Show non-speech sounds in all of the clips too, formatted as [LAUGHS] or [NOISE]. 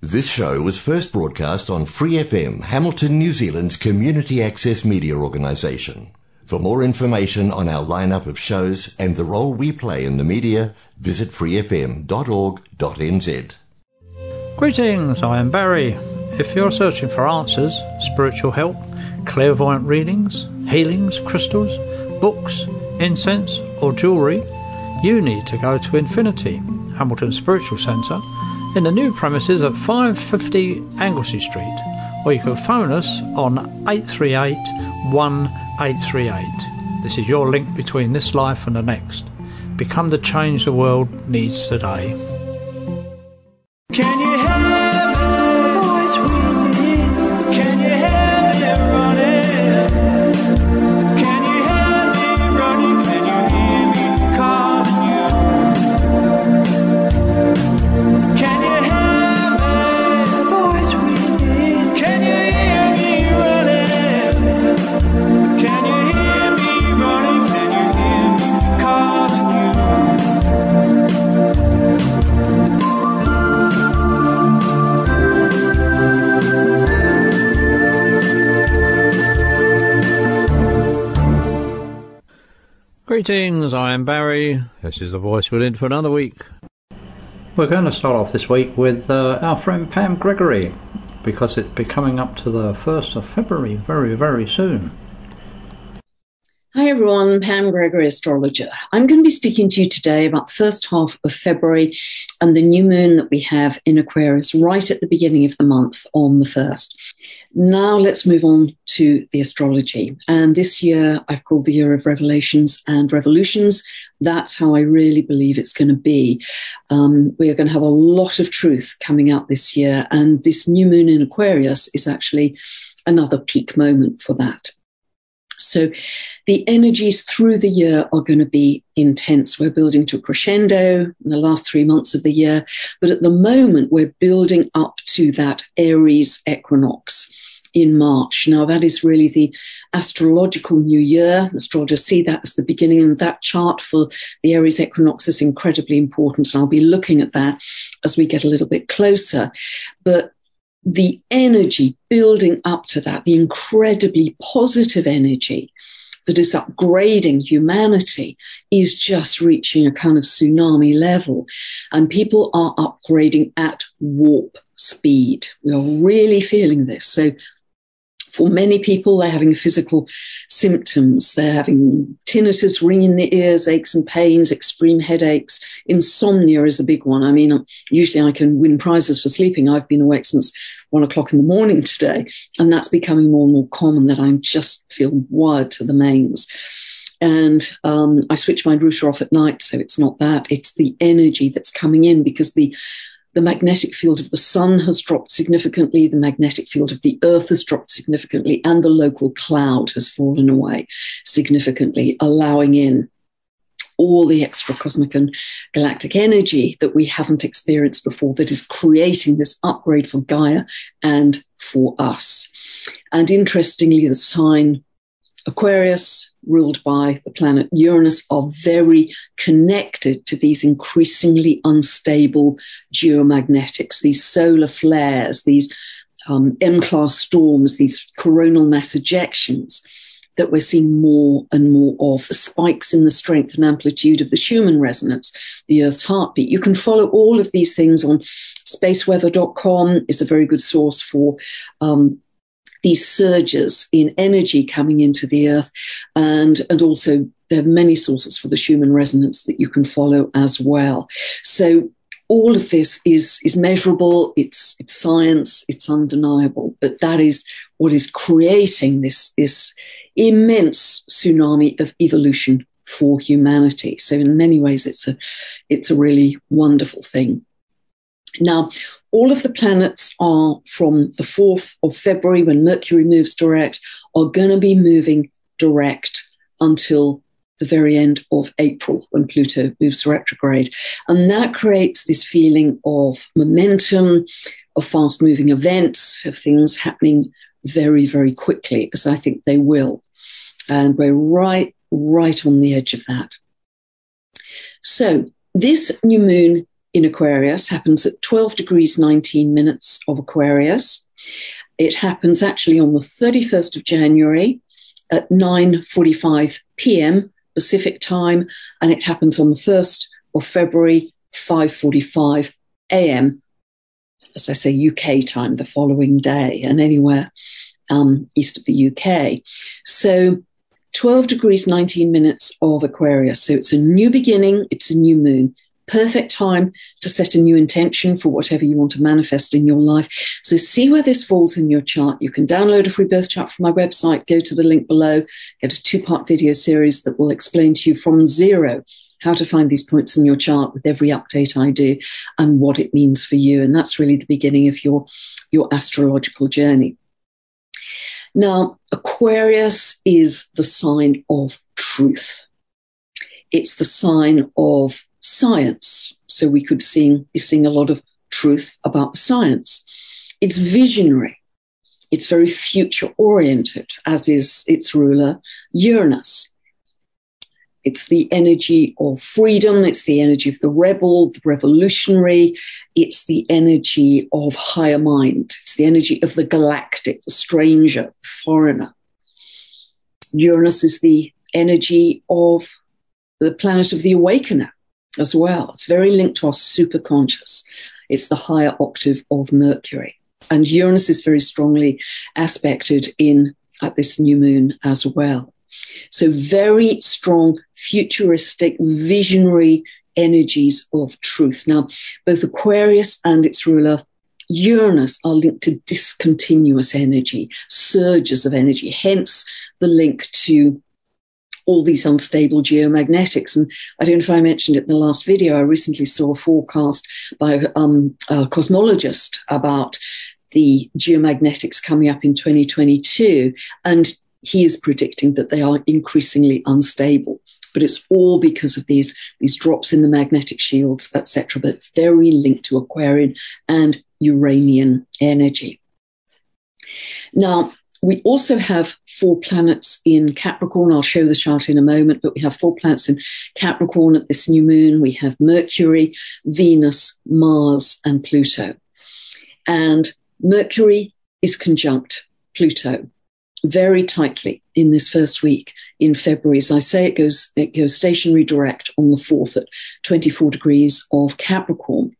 This show was first broadcast on Free FM, Hamilton, New Zealand's community access media organisation. For more information on our lineup of shows and the role we play in the media, visit freefm.org.nz. Greetings, I am Barry. If you're searching for answers, spiritual help, clairvoyant readings, healings, crystals, books, incense, or jewellery, you need to go to Infinity, Hamilton Spiritual Centre, in the new premises at 550 Anglesea Street, or you can phone us on 838 1838. This is your link between this life and the next. Become the change the world needs today. Can you hear Greetings, I am Barry. This is the voice within for another week. We're going to start off this week with uh, our friend Pam Gregory because it's becoming up to the 1st of February very, very soon. Hi everyone, Pam Gregory, astrologer. I'm going to be speaking to you today about the first half of February and the new moon that we have in Aquarius right at the beginning of the month on the 1st. Now let's move on to the astrology. And this year I've called the year of revelations and revolutions. That's how I really believe it's going to be. Um, we are going to have a lot of truth coming out this year. And this new moon in Aquarius is actually another peak moment for that. So the energies through the year are going to be intense. We're building to a crescendo in the last three months of the year, but at the moment we're building up to that Aries equinox in March. Now that is really the astrological new year. Astrologers see that as the beginning and that chart for the Aries equinox is incredibly important. And I'll be looking at that as we get a little bit closer. But the energy building up to that, the incredibly positive energy that is upgrading humanity is just reaching a kind of tsunami level. And people are upgrading at warp speed. We are really feeling this. So for many people, they're having physical symptoms. They're having tinnitus, ringing in the ears, aches and pains, extreme headaches. Insomnia is a big one. I mean, usually I can win prizes for sleeping. I've been awake since one o'clock in the morning today, and that's becoming more and more common that I just feel wired to the mains. And um, I switch my router off at night, so it's not that. It's the energy that's coming in because the the magnetic field of the sun has dropped significantly, the magnetic field of the earth has dropped significantly, and the local cloud has fallen away significantly, allowing in all the extra cosmic and galactic energy that we haven't experienced before that is creating this upgrade for Gaia and for us. And interestingly, the sign Aquarius, ruled by the planet Uranus, are very connected to these increasingly unstable geomagnetics, these solar flares, these um, M class storms, these coronal mass ejections that we're seeing more and more of, the spikes in the strength and amplitude of the Schumann resonance, the Earth's heartbeat. You can follow all of these things on spaceweather.com is a very good source for um, these surges in energy coming into the earth and and also there are many sources for the Schumann resonance that you can follow as well. So all of this is is measurable, it's it's science, it's undeniable, but that is what is creating this this immense tsunami of evolution for humanity. So in many ways it's a it's a really wonderful thing. Now, all of the planets are from the 4th of February when Mercury moves direct, are going to be moving direct until the very end of April when Pluto moves retrograde. And that creates this feeling of momentum, of fast moving events, of things happening very, very quickly, as I think they will. And we're right, right on the edge of that. So, this new moon in Aquarius happens at 12 degrees 19 minutes of Aquarius. It happens actually on the 31st of January at 9:45 p.m. Pacific time, and it happens on the 1st of February 5:45 a.m. As I say, UK time the following day, and anywhere um, east of the UK. So 12 degrees 19 minutes of Aquarius. So it's a new beginning, it's a new moon. Perfect time to set a new intention for whatever you want to manifest in your life. So see where this falls in your chart. You can download a free birth chart from my website, go to the link below, get a two part video series that will explain to you from zero how to find these points in your chart with every update I do and what it means for you. And that's really the beginning of your, your astrological journey. Now, Aquarius is the sign of truth. It's the sign of science. So we could be seeing a lot of truth about science. It's visionary. It's very future oriented, as is its ruler, Uranus. It's the energy of freedom. It's the energy of the rebel, the revolutionary. It's the energy of higher mind. It's the energy of the galactic, the stranger, the foreigner. Uranus is the energy of the planet of the awakener as well. It's very linked to our superconscious. It's the higher octave of Mercury. And Uranus is very strongly aspected in at this new moon as well. So very strong, futuristic, visionary energies of truth. Now, both Aquarius and its ruler Uranus are linked to discontinuous energy, surges of energy, hence the link to all these unstable geomagnetics. And I don't know if I mentioned it in the last video, I recently saw a forecast by um, a cosmologist about the geomagnetics coming up in 2022. And he is predicting that they are increasingly unstable. But it's all because of these, these drops in the magnetic shields, etc., but very linked to Aquarian and Uranian energy. Now, we also have four planets in Capricorn. I'll show the chart in a moment, but we have four planets in Capricorn at this new moon. We have Mercury, Venus, Mars, and Pluto. And Mercury is conjunct Pluto very tightly in this first week in February. As I say, it goes it goes stationary direct on the fourth at 24 degrees of Capricorn.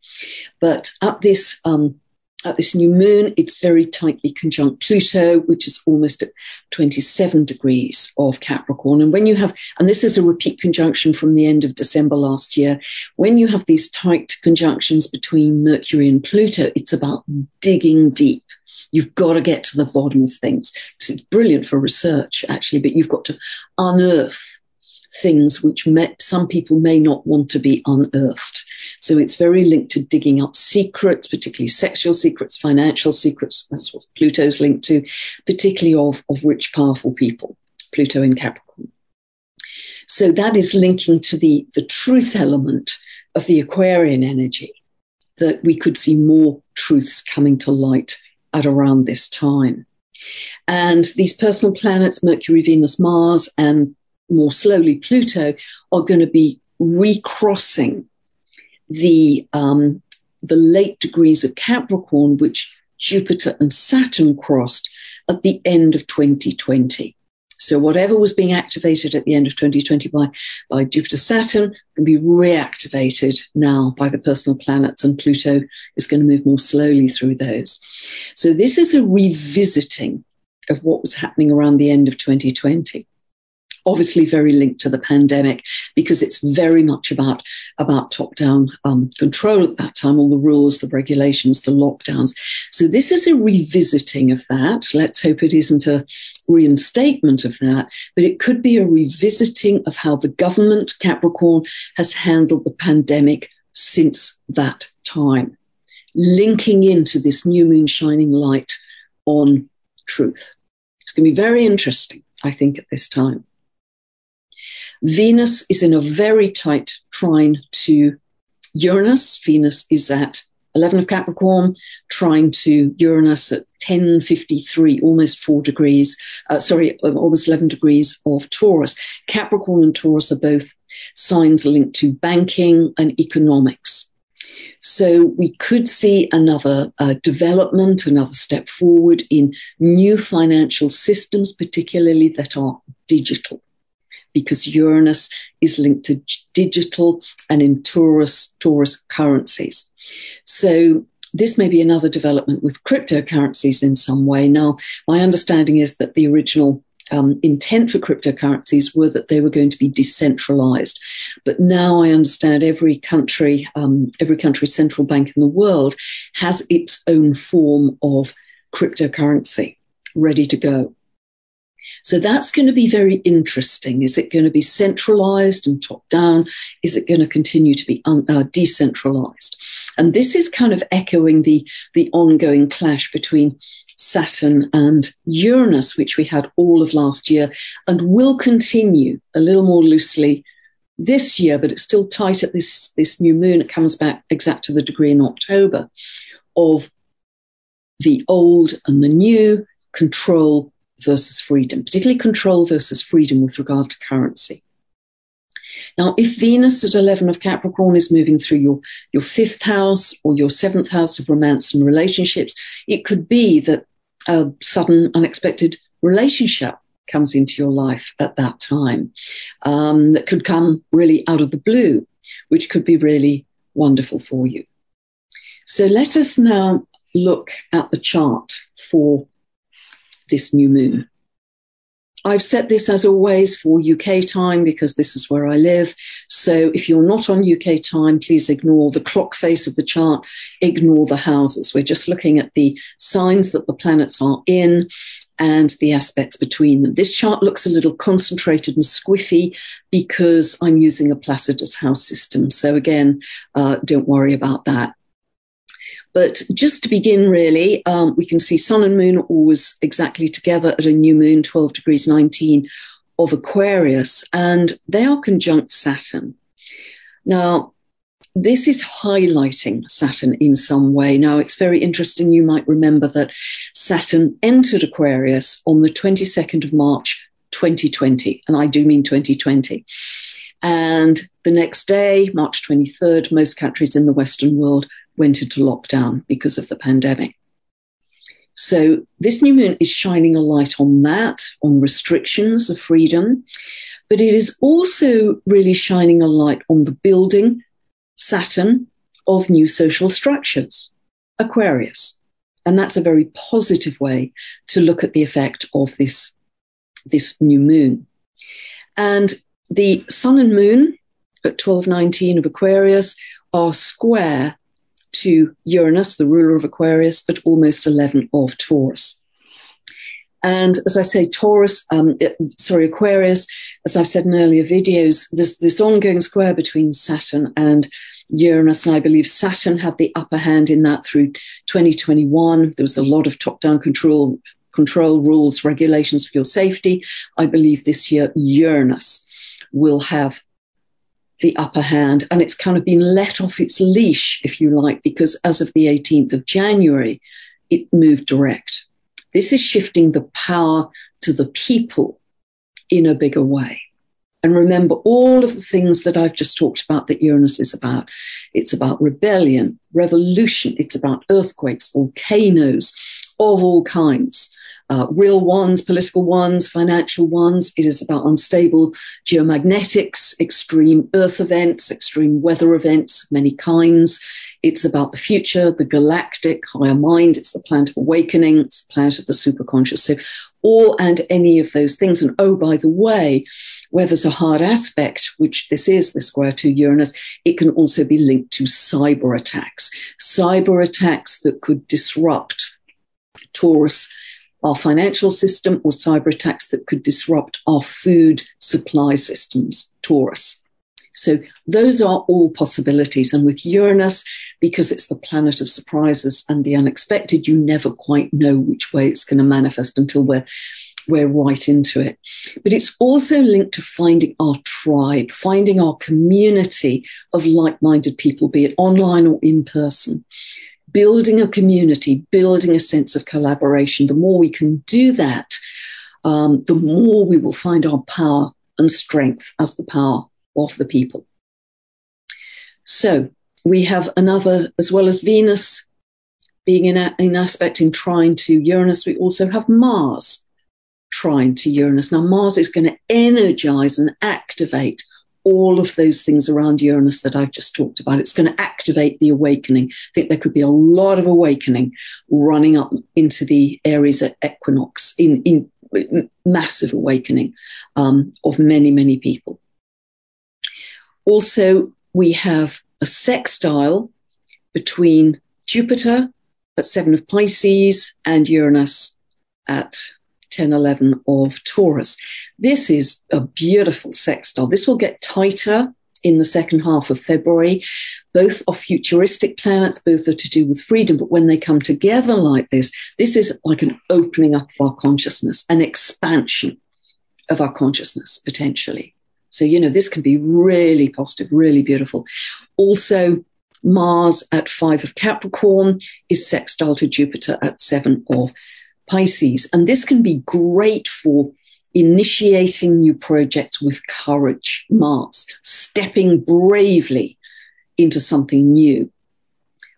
But at this um, at this new moon, it's very tightly conjunct Pluto, which is almost at 27 degrees of Capricorn. And when you have, and this is a repeat conjunction from the end of December last year, when you have these tight conjunctions between Mercury and Pluto, it's about digging deep. You've got to get to the bottom of things. It's brilliant for research, actually, but you've got to unearth things which may, some people may not want to be unearthed. So it's very linked to digging up secrets, particularly sexual secrets, financial secrets. That's what Pluto's linked to, particularly of, of rich, powerful people. Pluto in Capricorn. So that is linking to the, the truth element of the Aquarian energy, that we could see more truths coming to light at around this time. And these personal planets, Mercury, Venus, Mars, and more slowly Pluto, are going to be recrossing the um, the late degrees of Capricorn, which Jupiter and Saturn crossed at the end of 2020. So whatever was being activated at the end of 2020 by, by Jupiter Saturn can be reactivated now by the personal planets, and Pluto is going to move more slowly through those. So this is a revisiting of what was happening around the end of 2020 obviously very linked to the pandemic because it's very much about about top down um, control at that time, all the rules, the regulations, the lockdowns. So this is a revisiting of that. Let's hope it isn't a reinstatement of that, but it could be a revisiting of how the government, Capricorn, has handled the pandemic since that time, linking into this new moon shining light on truth. It's going to be very interesting, I think, at this time. Venus is in a very tight trine to Uranus. Venus is at 11 of Capricorn, trine to Uranus at 1053, almost four degrees, uh, sorry, uh, almost 11 degrees of Taurus. Capricorn and Taurus are both signs linked to banking and economics. So we could see another uh, development, another step forward in new financial systems, particularly that are digital, because Uranus is linked to digital and in Taurus, Taurus currencies. So this may be another development with cryptocurrencies in some way. Now, my understanding is that the original um, intent for cryptocurrencies were that they were going to be decentralized. But now I understand every country, um, every country's central bank in the world has its own form of cryptocurrency ready to go. So that's going to be very interesting. Is it going to be centralized and top down? Is it going to continue to be un- uh, decentralized? And this is kind of echoing the, the ongoing clash between Saturn and Uranus, which we had all of last year and will continue a little more loosely this year, but it's still tight at this, this new moon. It comes back exact to the degree in October of the old and the new, control versus freedom, particularly control versus freedom with regard to currency. Now, if Venus at 11 of Capricorn is moving through your, your fifth house or your seventh house of romance and relationships, it could be that a sudden, unexpected relationship comes into your life at that time um, that could come really out of the blue, which could be really wonderful for you. So let us now look at the chart for this new moon. I've set this as always for UK time because this is where I live. So if you're not on UK time, please ignore the clock face of the chart, ignore the houses. We're just looking at the signs that the planets are in and the aspects between them. This chart looks a little concentrated and squiffy because I'm using a Placidus house system. So again, uh, don't worry about that. But just to begin, really, um, we can see Sun and Moon always exactly together at a new moon, 12 degrees 19 of Aquarius, and they are conjunct Saturn. Now, this is highlighting Saturn in some way. Now, it's very interesting. You might remember that Saturn entered Aquarius on the 22nd of March, 2020, and I do mean 2020. And the next day, March 23rd, most countries in the Western world went into lockdown because of the pandemic. So this new moon is shining a light on that, on restrictions of freedom, but it is also really shining a light on the building, Saturn, of new social structures, Aquarius. And that's a very positive way to look at the effect of this, this new moon. And the sun and moon at 1219 of Aquarius are square to Uranus, the ruler of Aquarius, at almost 11 of Taurus. And as I say, Taurus, um, sorry, Aquarius, as I've said in earlier videos, this, this ongoing square between Saturn and Uranus, and I believe Saturn had the upper hand in that through 2021. There was a lot of top-down control, control rules, regulations for your safety. I believe this year Uranus will have the upper hand and it's kind of been let off its leash, if you like, because as of the 18th of January, it moved direct. This is shifting the power to the people in a bigger way. And remember all of the things that I've just talked about that Uranus is about. It's about rebellion, revolution. It's about earthquakes, volcanoes of all kinds uh, real ones, political ones, financial ones. It is about unstable geomagnetics, extreme earth events, extreme weather events of many kinds. It's about the future, the galactic higher mind. It's the planet of awakening. It's the planet of the superconscious. So all and any of those things. And oh, by the way, where there's a hard aspect, which this is the square to Uranus, it can also be linked to cyber attacks. Cyber attacks that could disrupt Taurus our financial system or cyber attacks that could disrupt our food supply systems, Taurus. So those are all possibilities. And with Uranus, because it's the planet of surprises and the unexpected, you never quite know which way it's going to manifest until we're we're right into it. But it's also linked to finding our tribe, finding our community of like-minded people, be it online or in person building a community, building a sense of collaboration. The more we can do that, um, the more we will find our power and strength as the power of the people. So we have another, as well as Venus being in, aspect in trine to Uranus, we also have Mars trine to Uranus. Now, Mars is going to energize and activate all of those things around Uranus that I've just talked about. It's going to activate the awakening. I think there could be a lot of awakening running up into the Aries at equinox in, in massive awakening um, of many, many people. Also, we have a sextile between Jupiter at seven of Pisces and Uranus at 10, 11 of Taurus. This is a beautiful sextile. This will get tighter in the second half of February. Both are futuristic planets, both are to do with freedom, but when they come together like this, this is like an opening up of our consciousness, an expansion of our consciousness potentially. So, you know, this can be really positive, really beautiful. Also, Mars at five of Capricorn is sextile to Jupiter at seven of Pisces. And this can be great for initiating new projects with courage, Mars, stepping bravely into something new.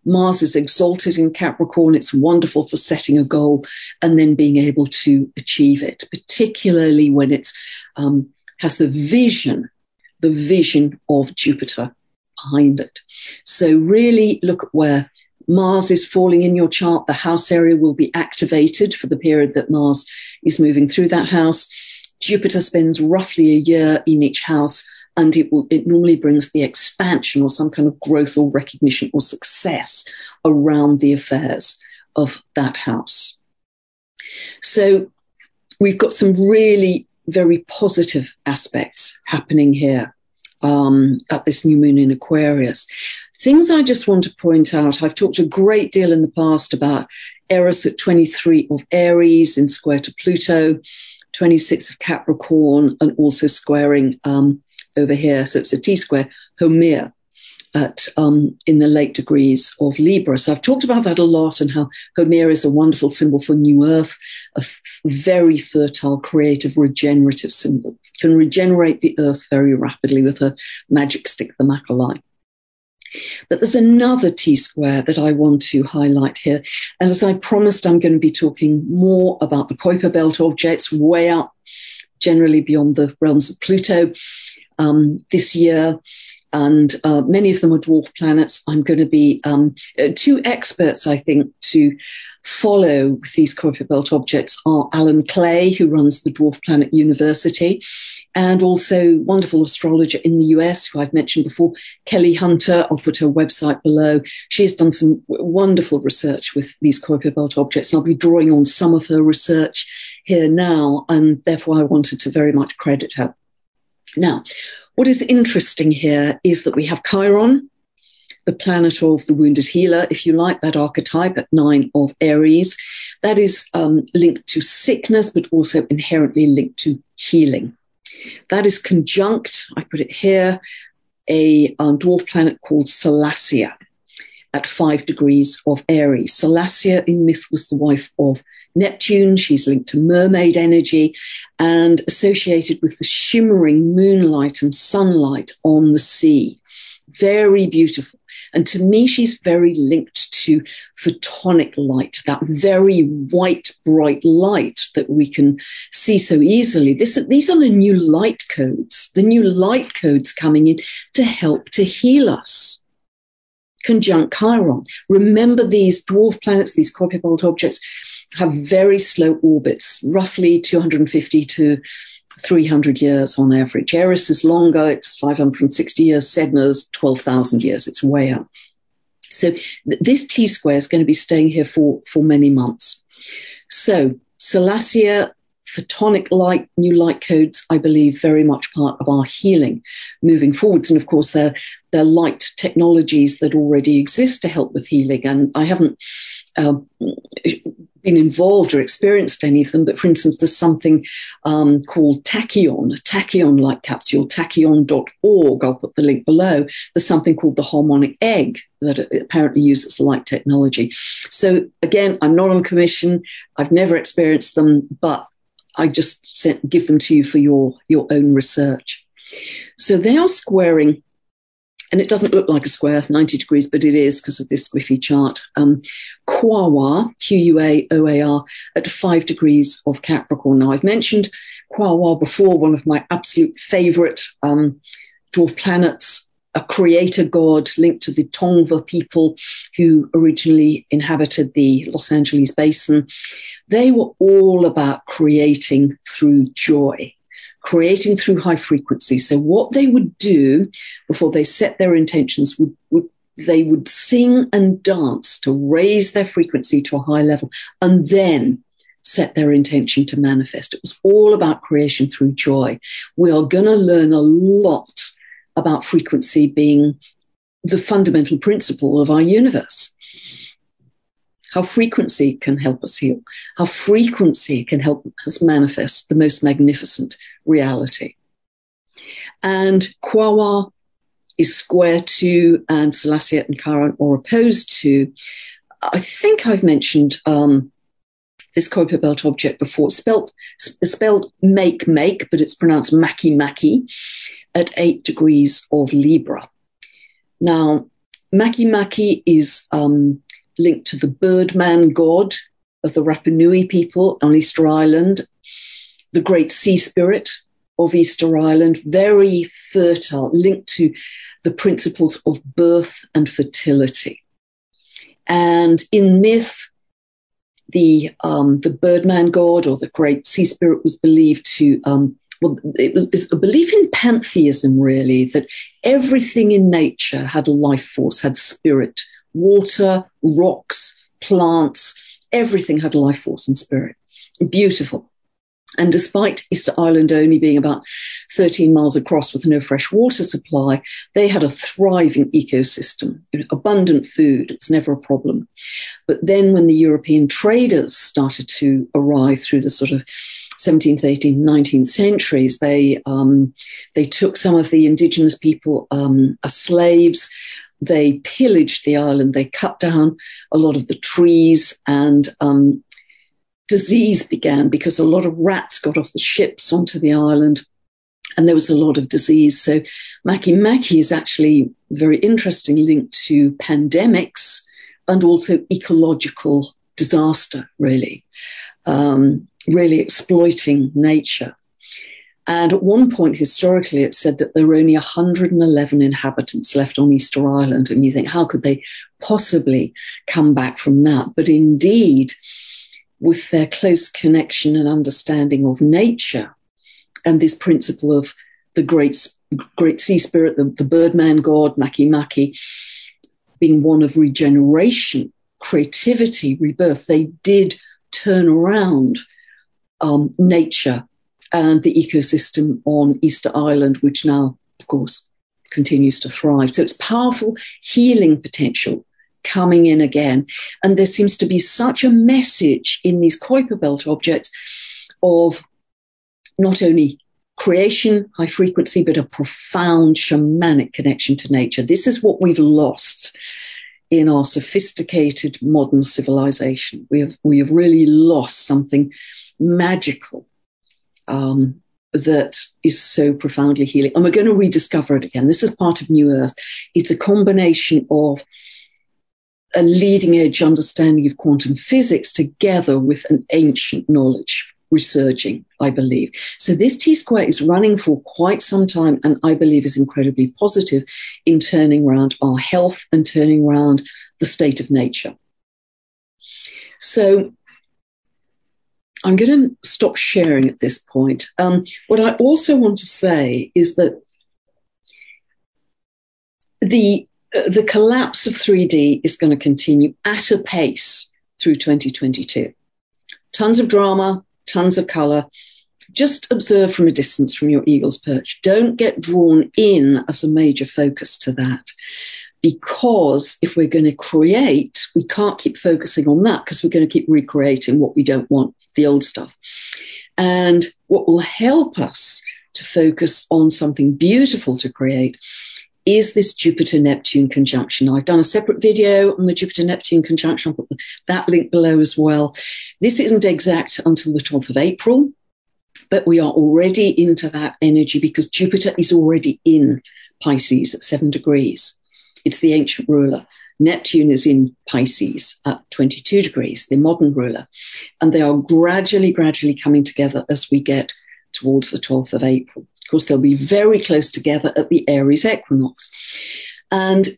Mars is exalted in Capricorn. It's wonderful for setting a goal and then being able to achieve it, particularly when it um, has the vision, the vision of Jupiter behind it. So really look at where Mars is falling in your chart. The house area will be activated for the period that Mars is moving through that house. Jupiter spends roughly a year in each house and it will, it normally brings the expansion or some kind of growth or recognition or success around the affairs of that house. So we've got some really very positive aspects happening here um, at this new moon in Aquarius. Things I just want to point out I've talked a great deal in the past about Eris at 23 of Aries in square to Pluto, 26 of Capricorn, and also squaring um, over here. So it's a T square, Haumea at um, in the late degrees of Libra. So I've talked about that a lot and how Haumea is a wonderful symbol for new earth, a f- very fertile, creative, regenerative symbol. Can regenerate the earth very rapidly with her magic stick, the Makalei. But there's another T square that I want to highlight here. And as I promised, I'm going to be talking more about the Kuiper Belt objects way up, generally beyond the realms of Pluto um, this year. And uh, many of them are dwarf planets. I'm going to be um, uh, two experts, I think, to follow with these Kuiper Belt objects are Alan Clay, who runs the Dwarf Planet University, and also wonderful astrologer in the US, who I've mentioned before, Kelly Hunter. I'll put her website below. She has done some wonderful research with these Kuiper Belt objects, and I'll be drawing on some of her research here now, and therefore I wanted to very much credit her. Now, what is interesting here is that we have Chiron, the planet of the wounded healer, if you like, that archetype at nine of Aries. That is um, linked to sickness, but also inherently linked to healing. That is conjunct, I put it here, a um, dwarf planet called Salacia at five degrees of Aries. Salacia in myth was the wife of Neptune. She's linked to mermaid energy and associated with the shimmering moonlight and sunlight on the sea. Very beautiful. And to me, she's very linked to photonic light, that very white, bright light that we can see so easily. This, these are the new light codes, the new light codes coming in to help to heal us. Conjunct Chiron. Remember these dwarf planets, these Belt objects have very slow orbits, roughly 250 to 300 years on average. Eris is longer, it's 560 years. Sedna's 12,000 years, it's way up. So th- this T square is going to be staying here for, for many months. So Salacia, photonic light, new light codes, I believe, very much part of our healing moving forwards. And of course, they're, they're light technologies that already exist to help with healing. And I haven't uh, been involved or experienced any of them, but for instance, there's something um, called Tachyon, a Tachyon light capsule, tachyon.org. I'll put the link below. There's something called the harmonic egg that apparently uses light technology. So again, I'm not on commission. I've never experienced them, but I just sent, give them to you for your, your own research. So they are squaring and it doesn't look like a square, 90 degrees, but it is because of this squiffy chart. Um, Quaoar, Q-U-A-O-A-R, at five degrees of Capricorn. Now, I've mentioned Quaoar before, one of my absolute favorite um, dwarf planets, a creator god linked to the Tongva people who originally inhabited the Los Angeles basin. They were all about creating through joy creating through high frequency. So what they would do before they set their intentions would, would they would sing and dance to raise their frequency to a high level and then set their intention to manifest. It was all about creation through joy. We are going to learn a lot about frequency being the fundamental principle of our universe how frequency can help us heal, how frequency can help us manifest the most magnificent reality. And Quaoar is square to, and Salacia and Chiron are opposed to. I think I've mentioned um, this Kuiper belt object before. It's spelled, spelled make make, but it's pronounced maki maki at eight degrees of Libra. Now, maki maki is um, linked to the Birdman god of the Rapa Nui people on Easter Island, the great sea spirit of Easter Island, very fertile, linked to the principles of birth and fertility. And in myth, the um, the Birdman god or the great sea spirit was believed to um, well, it was, it was a belief in pantheism, really, that everything in nature had a life force, had spirit, water, rocks, plants, everything had life force and spirit. Beautiful. And despite Easter Island only being about 13 miles across with no fresh water supply, they had a thriving ecosystem, you know, abundant food. It was never a problem. But then when the European traders started to arrive through the sort of 17th, 18th, 19th centuries, they, um, they took some of the indigenous people um, as slaves they pillaged the island. They cut down a lot of the trees, and um, disease began because a lot of rats got off the ships onto the island, and there was a lot of disease. So, Maki Maki is actually very interesting linked to pandemics and also ecological disaster, really, um, really exploiting nature. And at one point historically, it said that there were only 111 inhabitants left on Easter Island. And you think, how could they possibly come back from that? But indeed, with their close connection and understanding of nature and this principle of the great, great sea spirit, the, the birdman god, Maki Maki, being one of regeneration, creativity, rebirth, they did turn around um, nature and the ecosystem on Easter Island, which now, of course, continues to thrive. So it's powerful healing potential coming in again. And there seems to be such a message in these Kuiper Belt objects of not only creation, high frequency, but a profound shamanic connection to nature. This is what we've lost in our sophisticated modern civilization. We have, we have really lost something magical um, that is so profoundly healing. And we're going to rediscover it again. This is part of New Earth. It's a combination of a leading edge understanding of quantum physics together with an ancient knowledge resurging, I believe. So this T square is running for quite some time and I believe is incredibly positive in turning around our health and turning around the state of nature. So I'm going to stop sharing at this point. Um, what I also want to say is that the uh, the collapse of 3D is going to continue at a pace through 2022. Tons of drama, tons of color. Just observe from a distance from your eagle's perch. Don't get drawn in as a major focus to that because if we're going to create, we can't keep focusing on that because we're going to keep recreating what we don't want, the old stuff. And what will help us to focus on something beautiful to create is this Jupiter Neptune conjunction. I've done a separate video on the Jupiter Neptune conjunction. I'll put that link below as well. This isn't exact until the 12th of April, but we are already into that energy because Jupiter is already in Pisces at seven degrees. It's the ancient ruler. Neptune is in Pisces at 22 degrees, the modern ruler. And they are gradually, gradually coming together as we get towards the 12th of April. Of course, they'll be very close together at the Aries equinox. And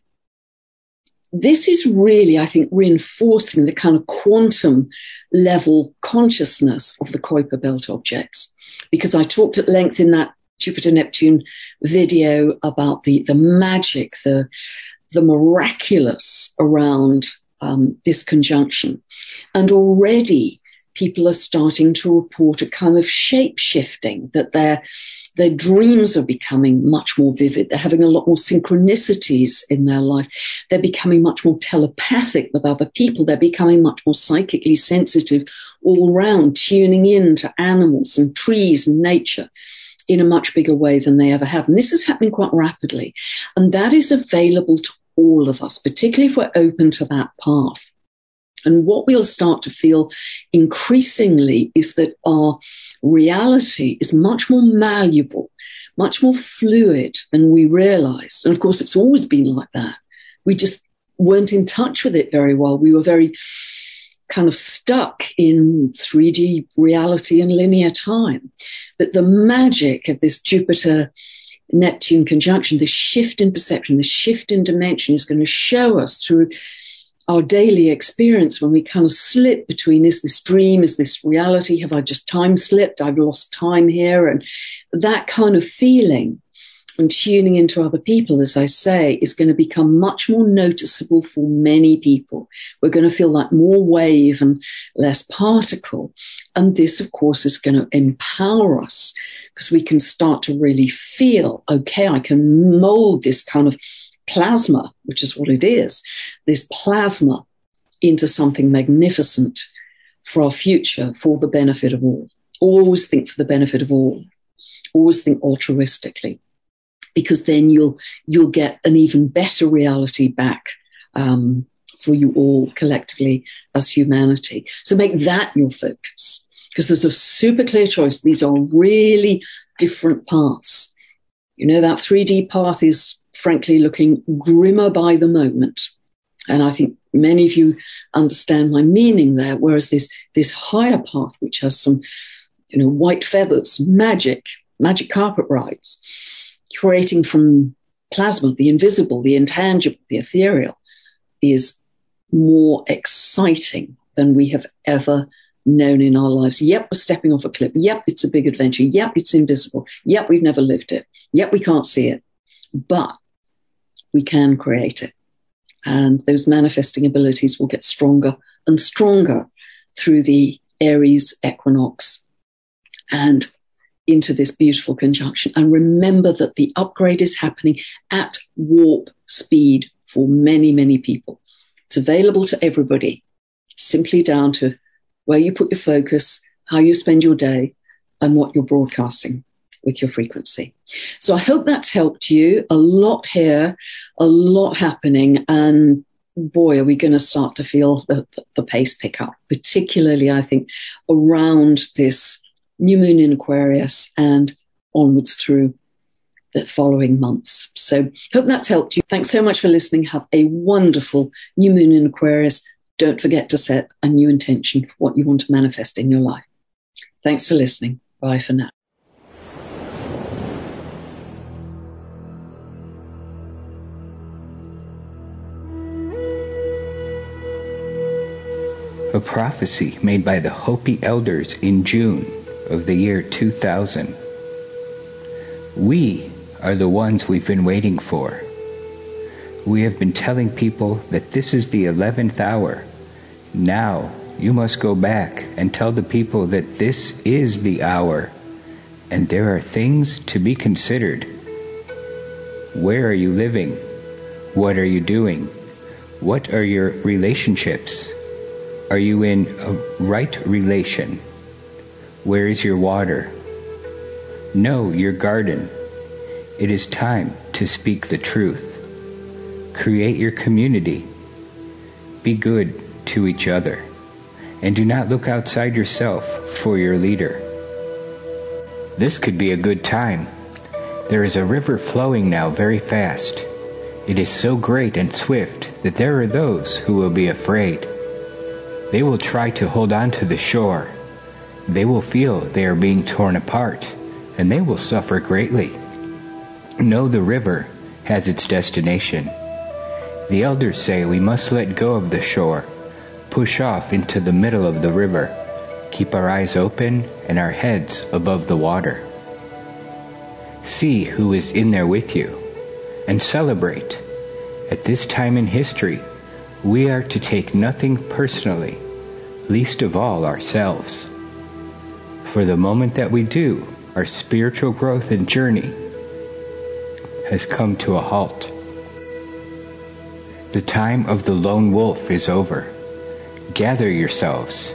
this is really, I think, reinforcing the kind of quantum level consciousness of the Kuiper belt objects. Because I talked at length in that Jupiter Neptune video about the, the magic, the, the miraculous around um, this conjunction. And already people are starting to report a kind of shape shifting that their their dreams are becoming much more vivid. They're having a lot more synchronicities in their life. They're becoming much more telepathic with other people. They're becoming much more psychically sensitive all around, tuning in to animals and trees and nature in a much bigger way than they ever have. And this is happening quite rapidly. And that is available to all of us, particularly if we're open to that path. And what we'll start to feel increasingly is that our reality is much more malleable, much more fluid than we realized. And of course, it's always been like that. We just weren't in touch with it very well. We were very kind of stuck in 3D reality and linear time. But the magic of this Jupiter Neptune conjunction, this shift in perception, this shift in dimension is going to show us through our daily experience when we kind of slip between is this dream, is this reality? Have I just time slipped? I've lost time here. And that kind of feeling and tuning into other people, as I say, is going to become much more noticeable for many people. We're going to feel like more wave and less particle. And this, of course, is going to empower us because we can start to really feel, okay, I can mold this kind of plasma, which is what it is, this plasma into something magnificent for our future, for the benefit of all. Always think for the benefit of all. Always think altruistically, because then you'll you'll get an even better reality back um, for you all collectively as humanity. So make that your focus, because there's a super clear choice. These are really different paths. You know that 3D path is frankly looking grimmer by the moment. And I think many of you understand my meaning there. Whereas this, this higher path, which has some, you know, white feathers, magic, magic carpet rides, creating from plasma, the invisible, the intangible, the ethereal, is more exciting than we have ever known in our lives. Yep, we're stepping off a cliff. Yep, it's a big adventure. Yep, it's invisible. Yep, we've never lived it. Yep, we can't see it. But we can create it. And those manifesting abilities will get stronger and stronger through the Aries equinox and into this beautiful conjunction. And remember that the upgrade is happening at warp speed for many, many people. It's available to everybody, simply down to where you put your focus, how you spend your day, and what you're broadcasting with your frequency. So I hope that's helped you. A lot here, a lot happening, and boy, are we going to start to feel the, the pace pick up, particularly, I think, around this new moon in Aquarius and onwards through the following months. So hope that's helped you. Thanks so much for listening. Have a wonderful new moon in Aquarius. Don't forget to set a new intention for what you want to manifest in your life. Thanks for listening. Bye for now. a prophecy made by the Hopi elders in June of the year 2000. We are the ones we've been waiting for. We have been telling people that this is the 11th hour. Now you must go back and tell the people that this is the hour, and there are things to be considered. Where are you living? What are you doing? What are your relationships? Are you in a right relation? Where is your water? Know your garden. It is time to speak the truth. Create your community. Be good to each other. And do not look outside yourself for your leader. This could be a good time. There is a river flowing now very fast. It is so great and swift that there are those who will be afraid. They will try to hold on to the shore. They will feel they are being torn apart, and they will suffer greatly. Know the river has its destination. The elders say we must let go of the shore, push off into the middle of the river, keep our eyes open and our heads above the water. See who is in there with you, and celebrate. At this time in history, we are to take nothing personally, least of all ourselves. For the moment that we do, our spiritual growth and journey has come to a halt. The time of the lone wolf is over. Gather yourselves.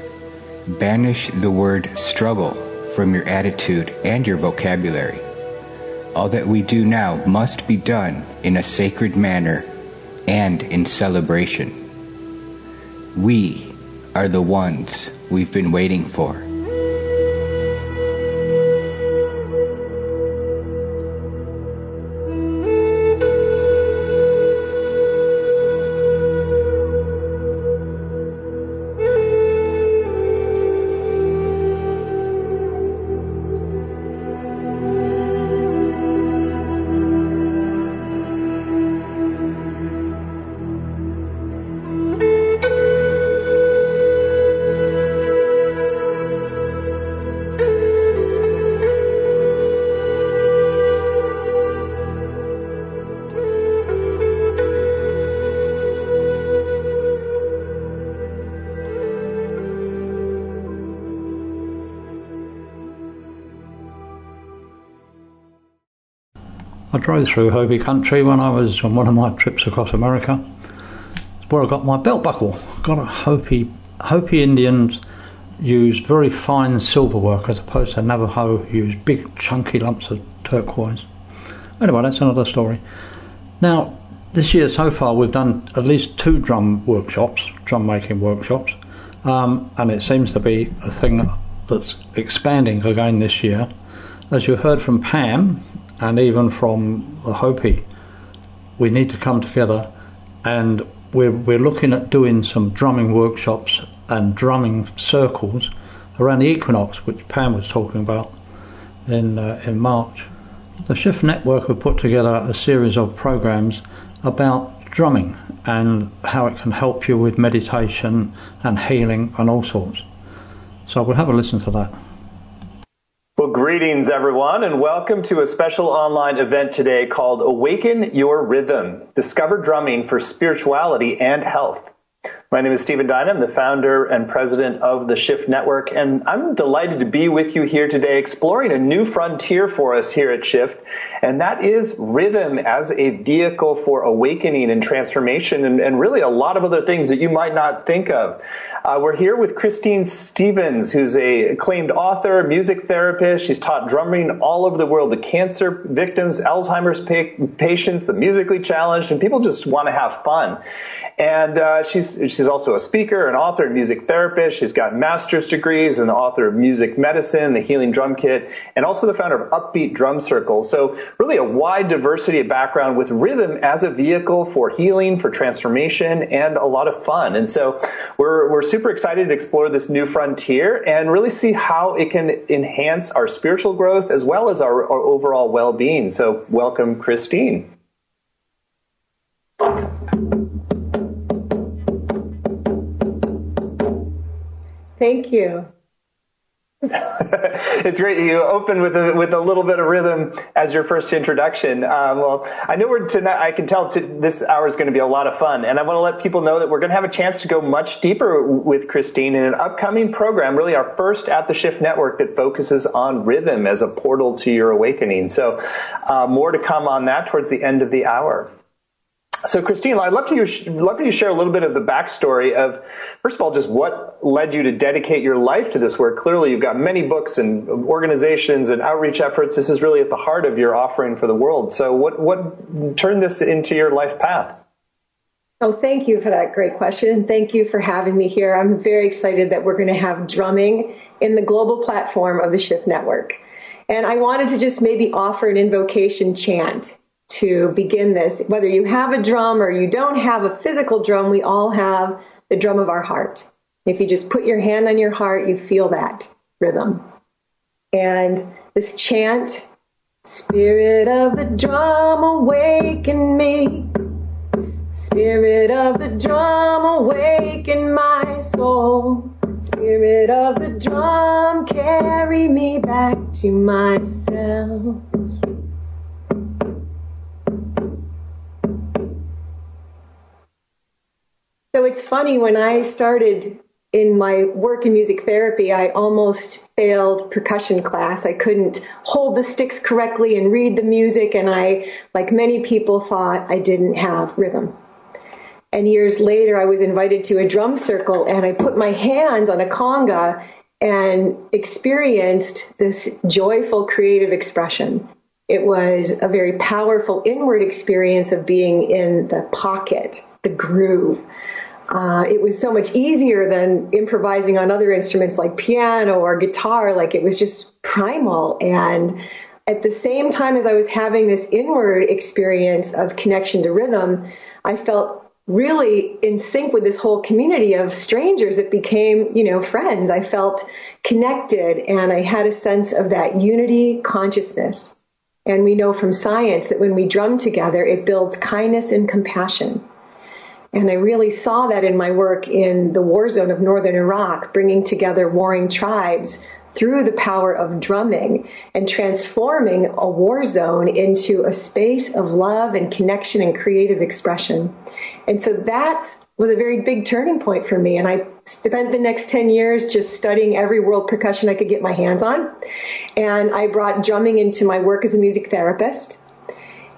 Banish the word struggle from your attitude and your vocabulary. All that we do now must be done in a sacred manner and in celebration. We are the ones we've been waiting for. Drove through Hopi country when I was on one of my trips across America. It's where I got my belt buckle. Got a Hopi. Hopi Indians use very fine silver work as opposed to Navajo who use big chunky lumps of turquoise. Anyway, that's another story. Now, this year so far we've done at least two drum workshops, drum making workshops, um, and it seems to be a thing that's expanding again this year. As you heard from Pam, and even from the Hopi, we need to come together and we're, we're looking at doing some drumming workshops and drumming circles around the equinox, which Pam was talking about in, uh, in March. The Shift Network have put together a series of programs about drumming and how it can help you with meditation and healing and all sorts. So we'll have a listen to that. Greetings everyone and welcome to a special online event today called Awaken Your Rhythm. Discover drumming for spirituality and health. My name is Stephen Dinan. I'm the founder and president of the Shift Network, and I'm delighted to be with you here today exploring a new frontier for us here at Shift, and that is rhythm as a vehicle for awakening and transformation, and, and really a lot of other things that you might not think of. Uh, we're here with Christine Stevens, who's a acclaimed author, music therapist. She's taught drumming all over the world to cancer victims, Alzheimer's pa- patients, the musically challenged, and people just want to have fun. And uh, she's she's also a speaker, an author, and music therapist. She's got master's degrees and the author of Music Medicine, the Healing Drum Kit, and also the founder of Upbeat Drum Circle. So really a wide diversity of background with rhythm as a vehicle for healing, for transformation, and a lot of fun. And so we're we're super excited to explore this new frontier and really see how it can enhance our spiritual growth as well as our, our overall well-being. So welcome, Christine. Thank you. [LAUGHS] it's great you open with a, with a little bit of rhythm as your first introduction. Um, well, I know we're tonight. I can tell to, this hour is going to be a lot of fun, and I want to let people know that we're going to have a chance to go much deeper with Christine in an upcoming program, really our first at the Shift Network that focuses on rhythm as a portal to your awakening. So, uh, more to come on that towards the end of the hour. So, Christine, I'd love you love for you to share a little bit of the backstory of, first of all, just what led you to dedicate your life to this work. Clearly, you've got many books and organizations and outreach efforts. This is really at the heart of your offering for the world. So, what what turned this into your life path? Oh, thank you for that great question. Thank you for having me here. I'm very excited that we're going to have drumming in the global platform of the Shift Network. And I wanted to just maybe offer an invocation chant to begin this. Whether you have a drum or you don't have a physical drum, we all have the drum of our heart. If you just put your hand on your heart, you feel that rhythm. And this chant, Spirit of the drum, awaken me. Spirit of the drum, awaken my soul. Spirit of the drum, carry me back to myself. So it's funny when I started in my work in music therapy, I almost failed percussion class. I couldn't hold the sticks correctly and read the music, and I, like many people, thought I didn't have rhythm. And years later, I was invited to a drum circle, and I put my hands on a conga and experienced this joyful creative expression. It was a very powerful inward experience of being in the pocket, the groove. Uh, it was so much easier than improvising on other instruments like piano or guitar. Like it was just primal. And at the same time as I was having this inward experience of connection to rhythm, I felt really in sync with this whole community of strangers that became, you know, friends. I felt connected and I had a sense of that unity consciousness. And we know from science that when we drum together, it builds kindness and compassion. And I really saw that in my work in the war zone of northern Iraq, bringing together warring tribes through the power of drumming and transforming a war zone into a space of love and connection and creative expression. And so that was a very big turning point for me. And I spent the next 10 years just studying every world percussion I could get my hands on. And I brought drumming into my work as a music therapist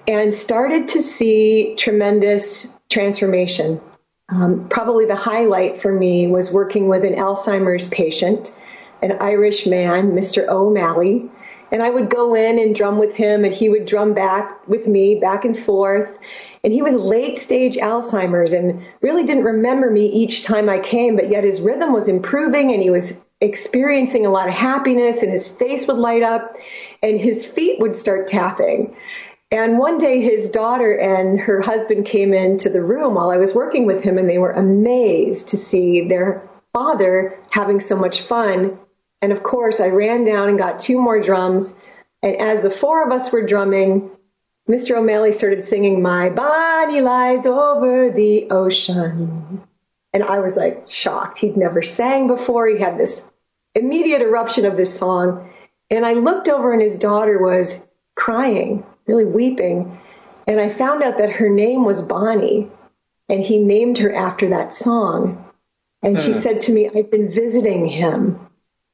and started to see tremendous transformation. Um, probably the highlight for me was working with an Alzheimer's patient, an Irish man, Mr. O'Malley. And I would go in and drum with him, and he would drum back with me, back and forth. And he was late stage Alzheimer's and really didn't remember me each time I came, but yet his rhythm was improving and he was experiencing a lot of happiness, and his face would light up, and his feet would start tapping. And one day his daughter and her husband came into the room while I was working with him and they were amazed to see their father having so much fun. And of course I ran down and got two more drums. And as the four of us were drumming, Mr. O'Malley started singing, My Bonnie lies over the ocean. And I was like shocked. He'd never sang before. He had this immediate eruption of this song. And I looked over and his daughter was crying really weeping. And I found out that her name was Bonnie, and he named her after that song. And she hmm. said to me, I've been visiting him.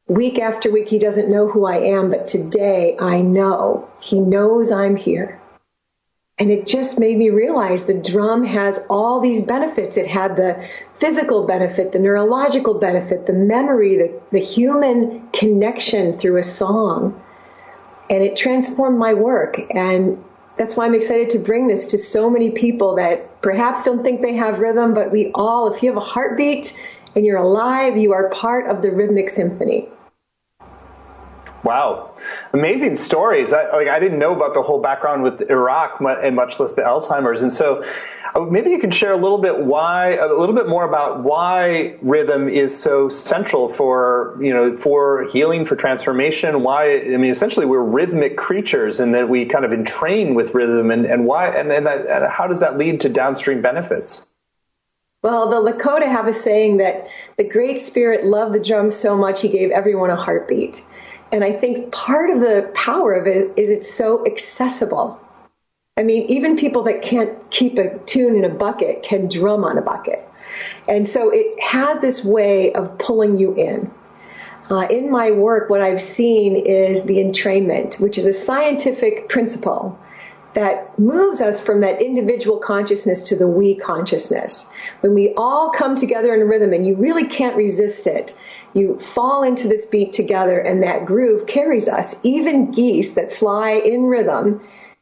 Week after week, he doesn't know who I am, but today I know. He knows I'm here. And it just made me realize the drum has all these benefits. It had the physical benefit, the neurological benefit, the memory, the, the human connection through a song and it transformed my work. And that's why I'm excited to bring this to so many people that perhaps don't think they have rhythm, but we all, if you have a heartbeat and you're alive, you are part of the rhythmic symphony. Wow, amazing stories. I, like I didn't know about the whole background with Iraq and much less the Alzheimer's. And so, uh, maybe you can share a little bit why, a little bit more about why rhythm is so central for you know for healing, for transformation. Why I mean, essentially, we're rhythmic creatures, and that we kind of entrain with rhythm, and and why, and and, that, and how does that lead to downstream benefits? Well, the Lakota have a saying that the Great Spirit loved the drum so much he gave everyone a heartbeat. And I think part of the power of it is it's so accessible. I mean, even people that can't keep a tune in a bucket can drum on a bucket. And so it has this way of pulling you in. Uh, in my work, what I've seen is the entrainment, which is a scientific principle that moves us from that individual consciousness to the we consciousness. When we all come together in a rhythm and you really can't resist it, you fall into this beat together and that groove carries us. Even geese that fly in rhythm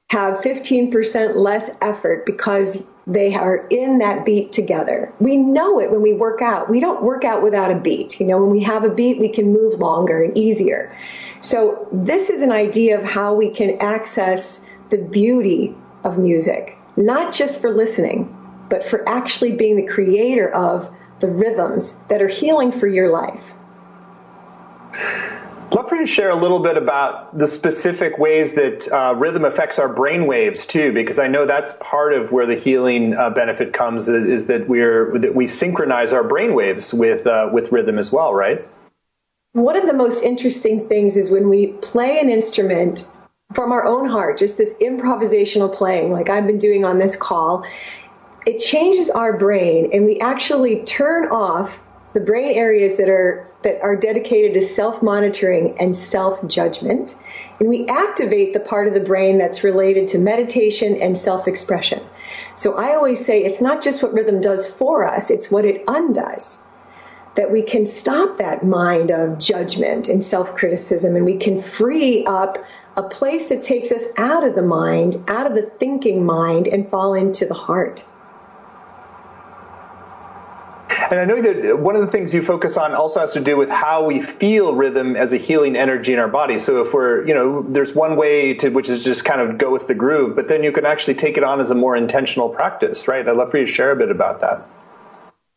have 15% less effort because they are in that beat together. We know it when we work out. We don't work out without a beat. You know, when we have a beat, we can move longer and easier. So this is an idea of how we can access the beauty of music, not just for listening, but for actually being the creator of the rhythms that are healing for your life. Love for you to share a little bit about the specific ways that uh, rhythm affects our brain waves too, because I know that's part of where the healing uh, benefit comes is, that we're that we synchronize our brain waves with uh, with rhythm as well, right? One of the most interesting things is when we play an instrument from our own heart, just this improvisational playing, like I've been doing on this call. It changes our brain, and we actually turn off the brain areas that are that are dedicated to self-monitoring and self-judgment. And we activate the part of the brain that's related to meditation and self-expression. So i always say it's not just what rhythm does for us it's what it undoes. That we can stop that mind of judgment and self-criticism and we can free up a place that takes us out of the mind out of the thinking mind and fall into the heart and I know that one of the things you focus on also has to do with how we feel rhythm as a healing energy in our body. So if we're, you know, there's one way to, which is just kind of go with the groove, but then you can actually take it on as a more intentional practice, right? I'd love for you to share a bit about that.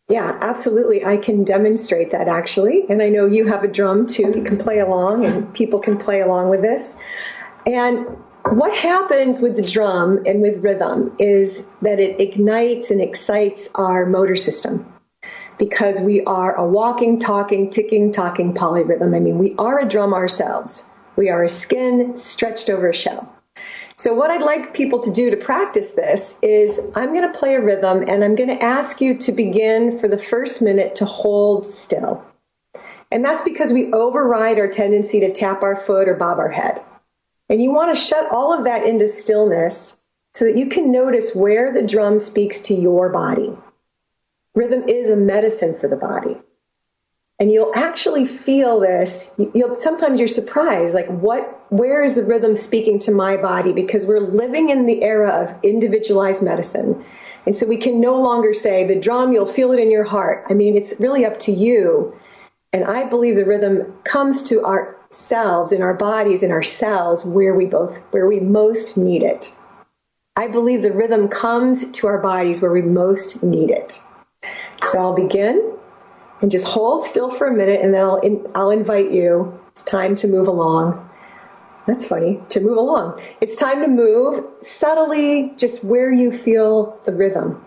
Yeah, absolutely. I can demonstrate that actually. And I know you have a drum too. You can play along and people can play along with this. And what happens with the drum and with rhythm is that it ignites and excites our motor system because we are a walking, talking, ticking, talking polyrhythm. I mean, we are a drum ourselves. We are a skin stretched over a shell. So what I'd like people to do to practice this is I'm going to play a rhythm and I'm going to ask you to begin for the first minute to hold still. And that's because we override our tendency to tap our foot or bob our head. And you want to shut all of that into stillness so that you can notice where the drum speaks to your body. Rhythm is a medicine for the body. And you'll actually feel this. You'll sometimes you're surprised, like what, where is the rhythm speaking to my body? Because we're living in the era of individualized medicine. And so we can no longer say the drum, you'll feel it in your heart. I mean, it's really up to you. And I believe the rhythm comes to ourselves in our bodies, in our cells, where we both, where we most need it. I believe the rhythm comes to our bodies where we most need it. So I'll begin and just hold still for a minute and then I'll, in, I'll invite you. It's time to move along. That's funny, to move along. It's time to move subtly just where you feel the rhythm.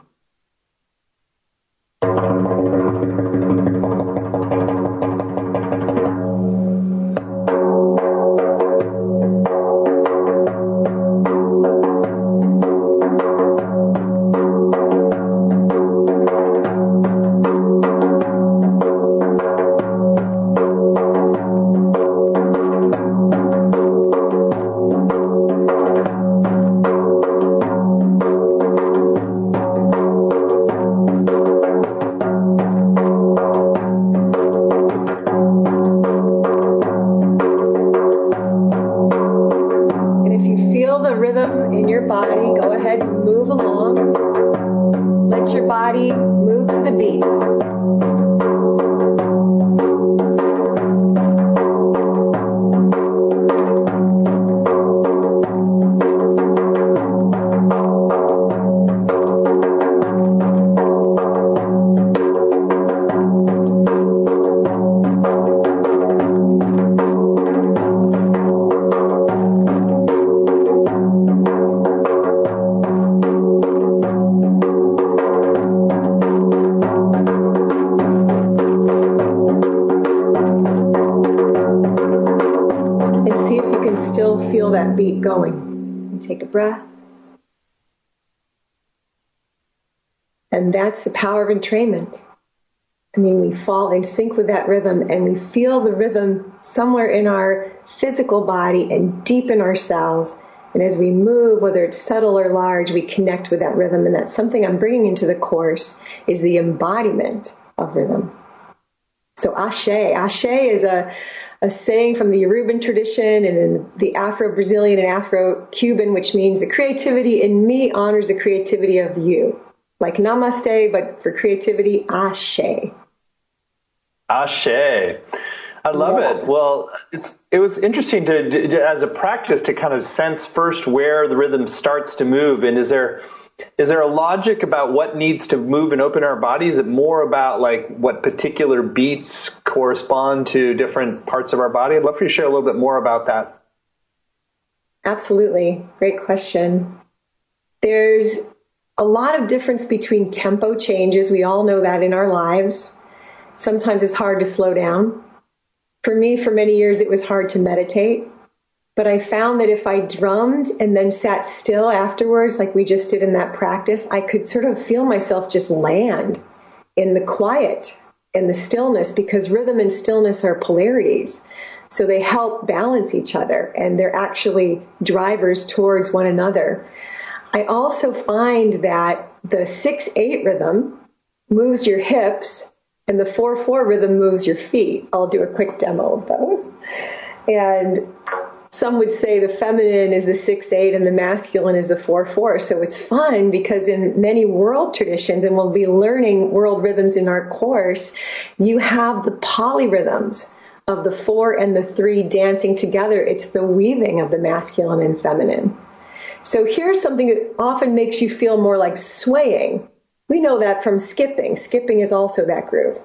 Entrainment. I mean, we fall in sync with that rhythm and we feel the rhythm somewhere in our physical body and deep in our cells. And as we move, whether it's subtle or large, we connect with that rhythm. And that's something I'm bringing into the course is the embodiment of rhythm. So ashe, ashe is a, a saying from the Yoruban tradition and the Afro-Brazilian and Afro-Cuban, which means the creativity in me honors the creativity of you. Like namaste, but for creativity, ashe. Ashe. I love Yeah. it. Well, it's it was interesting to, to as a practice to kind of sense first where the rhythm starts to move, and is there is there a logic about what needs to move and open our body? Is it more about like what particular beats correspond to different parts of our body? I'd love for you to share a little bit more about that. Absolutely. Great question. There's a lot of difference between tempo changes. We all know that in our lives. Sometimes it's hard to slow down. For me, for many years, it was hard to meditate. But I found that if I drummed and then sat still afterwards, like we just did in that practice, I could sort of feel myself just land in the quiet and the stillness because rhythm and stillness are polarities. So they help balance each other and they're actually drivers towards one another. I also find that the 6 8 rhythm moves your hips and the 4 4 rhythm moves your feet. I'll do a quick demo of those. And some would say the feminine is the 6 8 and the masculine is the 4 4. So it's fun because in many world traditions, and we'll be learning world rhythms in our course, you have the polyrhythms of the 4 and the 3 dancing together. It's the weaving of the masculine and feminine. So here's something that often makes you feel more like swaying. We know that from skipping. Skipping is also that groove.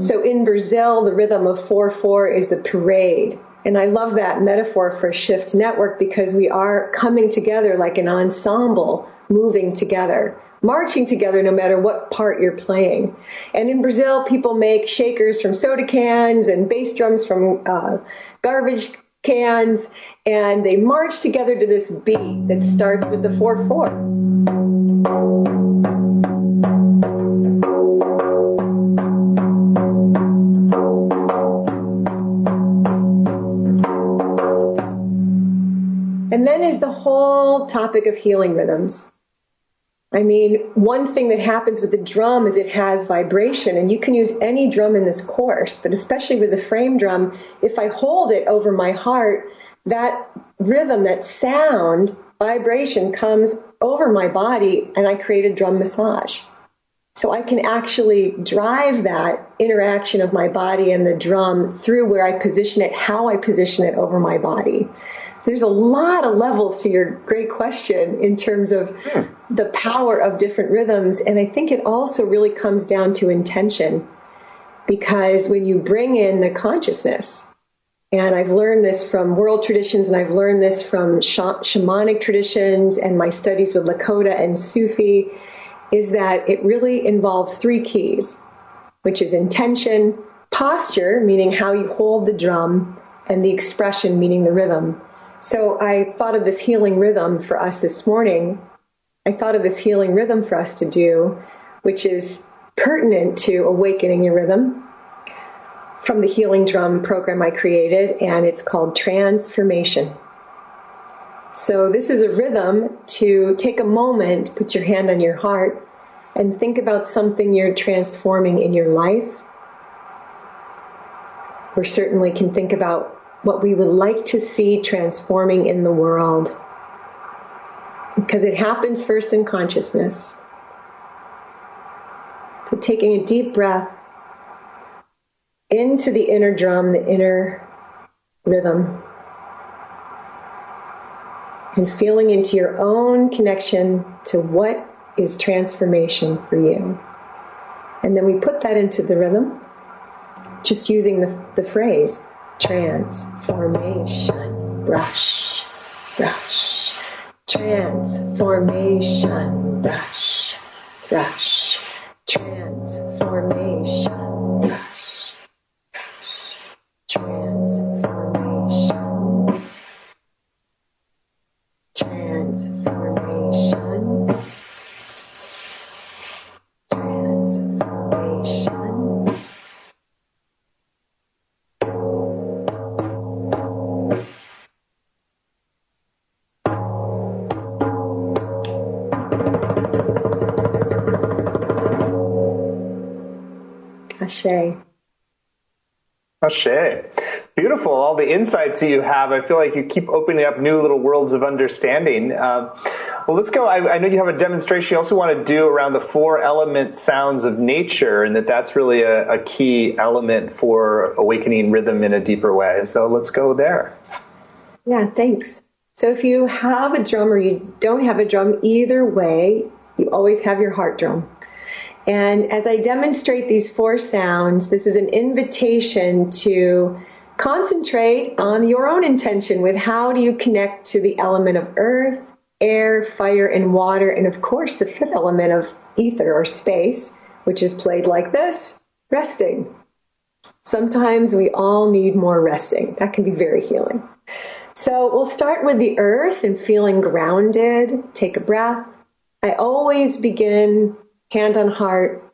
So in Brazil, the rhythm of 4-4 is the parade. And I love that metaphor for shift network because we are coming together like an ensemble, moving together, marching together no matter what part you're playing. And in Brazil, people make shakers from soda cans and bass drums from uh, garbage cans, and they march together to this beat that starts with the 4 4. Whole topic of healing rhythms. I mean, one thing that happens with the drum is it has vibration, and you can use any drum in this course, but especially with the frame drum, if I hold it over my heart, that rhythm, that sound, vibration comes over my body, and I create a drum massage. So I can actually drive that interaction of my body and the drum through where I position it, how I position it over my body. So there's a lot of levels to your great question in terms of hmm. the power of different rhythms. And I think it also really comes down to intention because when you bring in the consciousness, and I've learned this from world traditions and I've learned this from sha- shamanic traditions and my studies with Lakota and Sufi, is that it really involves three keys, which is intention, posture, meaning how you hold the drum, and the expression, meaning the rhythm. So I thought of this healing rhythm for us this morning. I thought of this healing rhythm for us to do, which is pertinent to awakening your rhythm from the healing drum program I created, and it's called transformation. So this is a rhythm to take a moment, put your hand on your heart, and think about something you're transforming in your life. Or certainly can think about what we would like to see transforming in the world. Because it happens first in consciousness. So taking a deep breath into the inner drum, the inner rhythm, and feeling into your own connection to what is transformation for you. And then we put that into the rhythm, just using the, the phrase transformation, brush, brush, transformation, brush, brush, transformation, Ashe. Beautiful. All the insights that you have. I feel like you keep opening up new little worlds of understanding. Um, well, let's go. I, I know you have a demonstration you also want to do around the four element sounds of nature and that that's really a, a key element for awakening rhythm in a deeper way. So let's go there. Yeah, thanks. So if you have a drum or you don't have a drum, either way, you always have your heart drum. And as I demonstrate these four sounds, this is an invitation to concentrate on your own intention with how do you connect to the element of earth, air, fire, and water, and of course the fifth element of ether or space, which is played like this, resting. Sometimes we all need more resting. That can be very healing. So we'll start with the earth and feeling grounded. Take a breath. I always begin hand on heart,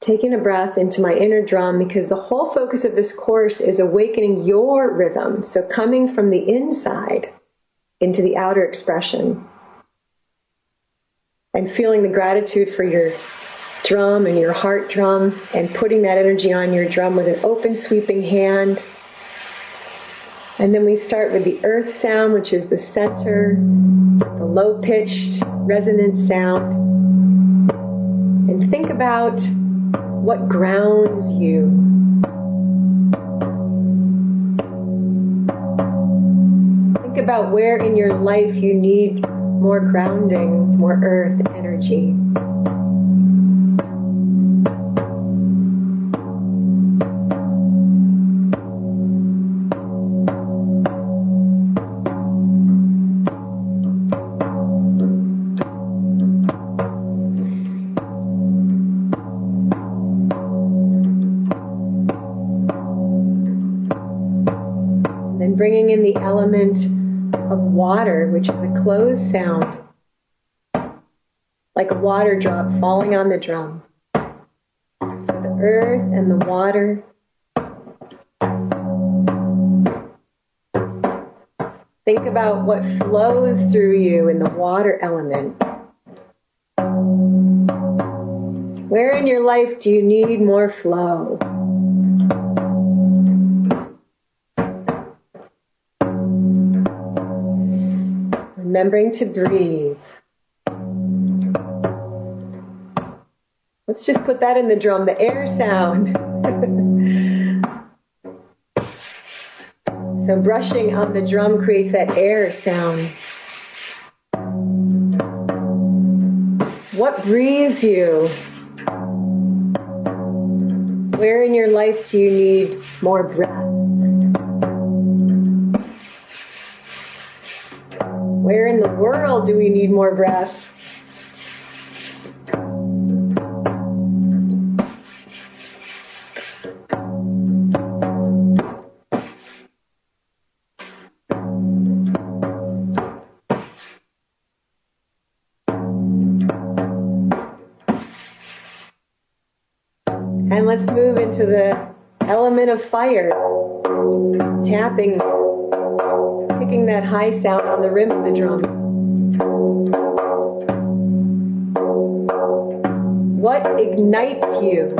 taking a breath into my inner drum because the whole focus of this course is awakening your rhythm. So coming from the inside into the outer expression and feeling the gratitude for your drum and your heart drum and putting that energy on your drum with an open sweeping hand. And then we start with the earth sound, which is the center, the low pitched resonant sound. And think about what grounds you. Think about where in your life you need more grounding, more earth energy. Closed sound, like a water drop falling on the drum. So the earth and the water. Think about what flows through you in the water element. Where in your life do you need more flow? Remembering to breathe. Let's just put that in the drum, the air sound. [LAUGHS] so brushing on the drum creates that air sound. What breathes you? Where in your life do you need more breath? Where in the world do we need more breath? And let's move into the element of fire. Tapping, picking that high sound on the rim of the drum. What ignites you?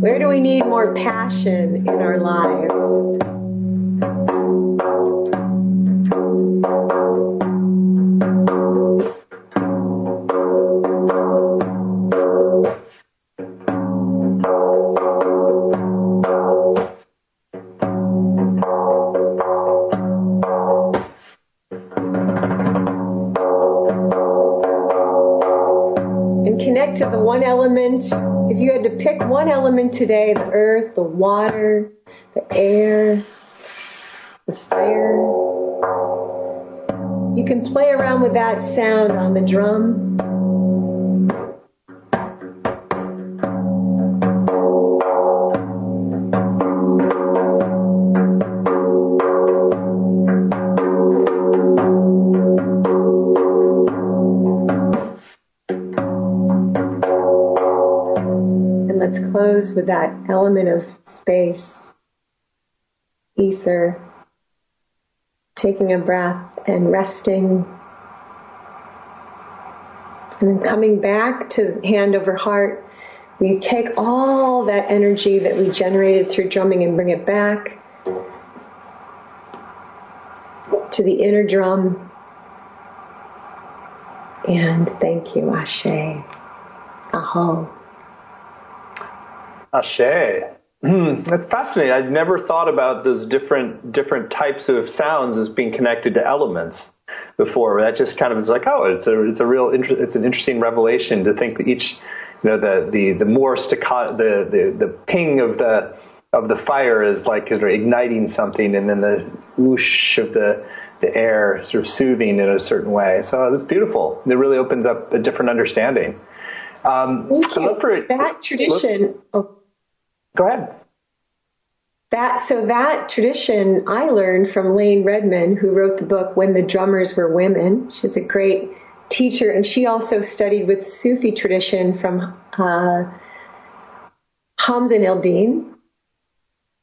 Where do we need more passion in our lives? Connect to the one element. If you had to pick one element today, the earth, the water, the air, the fire, you can play around with that sound on the drum. With that element of space, ether, taking a breath and resting, And then coming back to hand over heart, we take all that energy that we generated through drumming and bring it back to the inner drum. And thank you, Ashe. Aho. Ashe. Hmm, That's fascinating. I'd never thought about those different different types of sounds as being connected to elements before. That just kind of is like, oh, it's a it's a real inter- it's an interesting revelation to think that each you know the the the more staccato the the the ping of the of the fire is like igniting something, and then the whoosh of the the air sort of soothing in a certain way. So it's beautiful. It really opens up a different understanding. Um, Thank you. for- that tradition. Oh, Go ahead. That so that tradition I learned from Layne Redmond, who wrote the book When the Drummers Were Women. She's a great teacher, and she also studied with Sufi tradition from uh, Hamza El Din.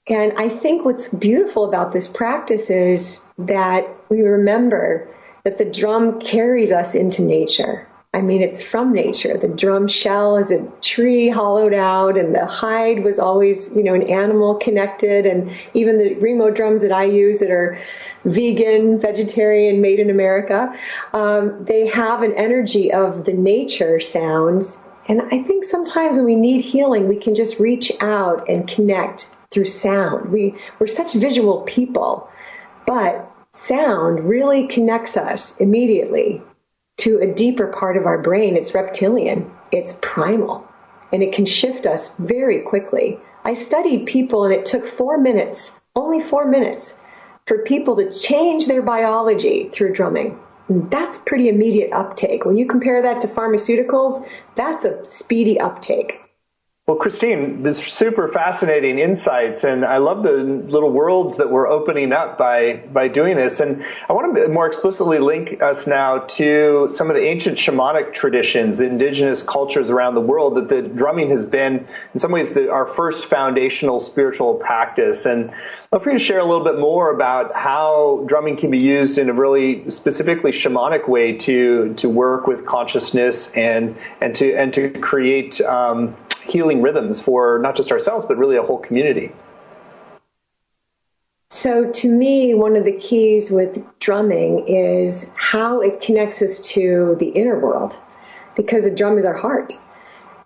And I think what's beautiful about this practice is that we remember that the drum carries us into nature. I mean, it's from nature. The drum shell is a tree hollowed out, and the hide was always, you know, an animal connected. And even the Remo drums that I use that are vegan, vegetarian, made in America, um, they have an energy of the nature sounds. And I think sometimes when we need healing, we can just reach out and connect through sound. We, we're such visual people, but sound really connects us immediately to a deeper part of our brain. It's reptilian, it's primal, and it can shift us very quickly. I studied people, and it took four minutes, only four minutes, for people to change their biology through drumming. And that's pretty immediate uptake. When you compare that to pharmaceuticals, that's a speedy uptake. Well, Christine, this super fascinating insights, and I love the little worlds that we're opening up by by doing this. And I want to more explicitly link us now to some of the ancient shamanic traditions, indigenous cultures around the world. That the drumming has been, in some ways, the, our first foundational spiritual practice. And I'd for you to share a little bit more about how drumming can be used in a really specifically shamanic way to to work with consciousness and and to and to create. Um, healing rhythms for not just ourselves, but really a whole community. So, to me, one of the keys with drumming is how it connects us to the inner world, because the drum is our heart.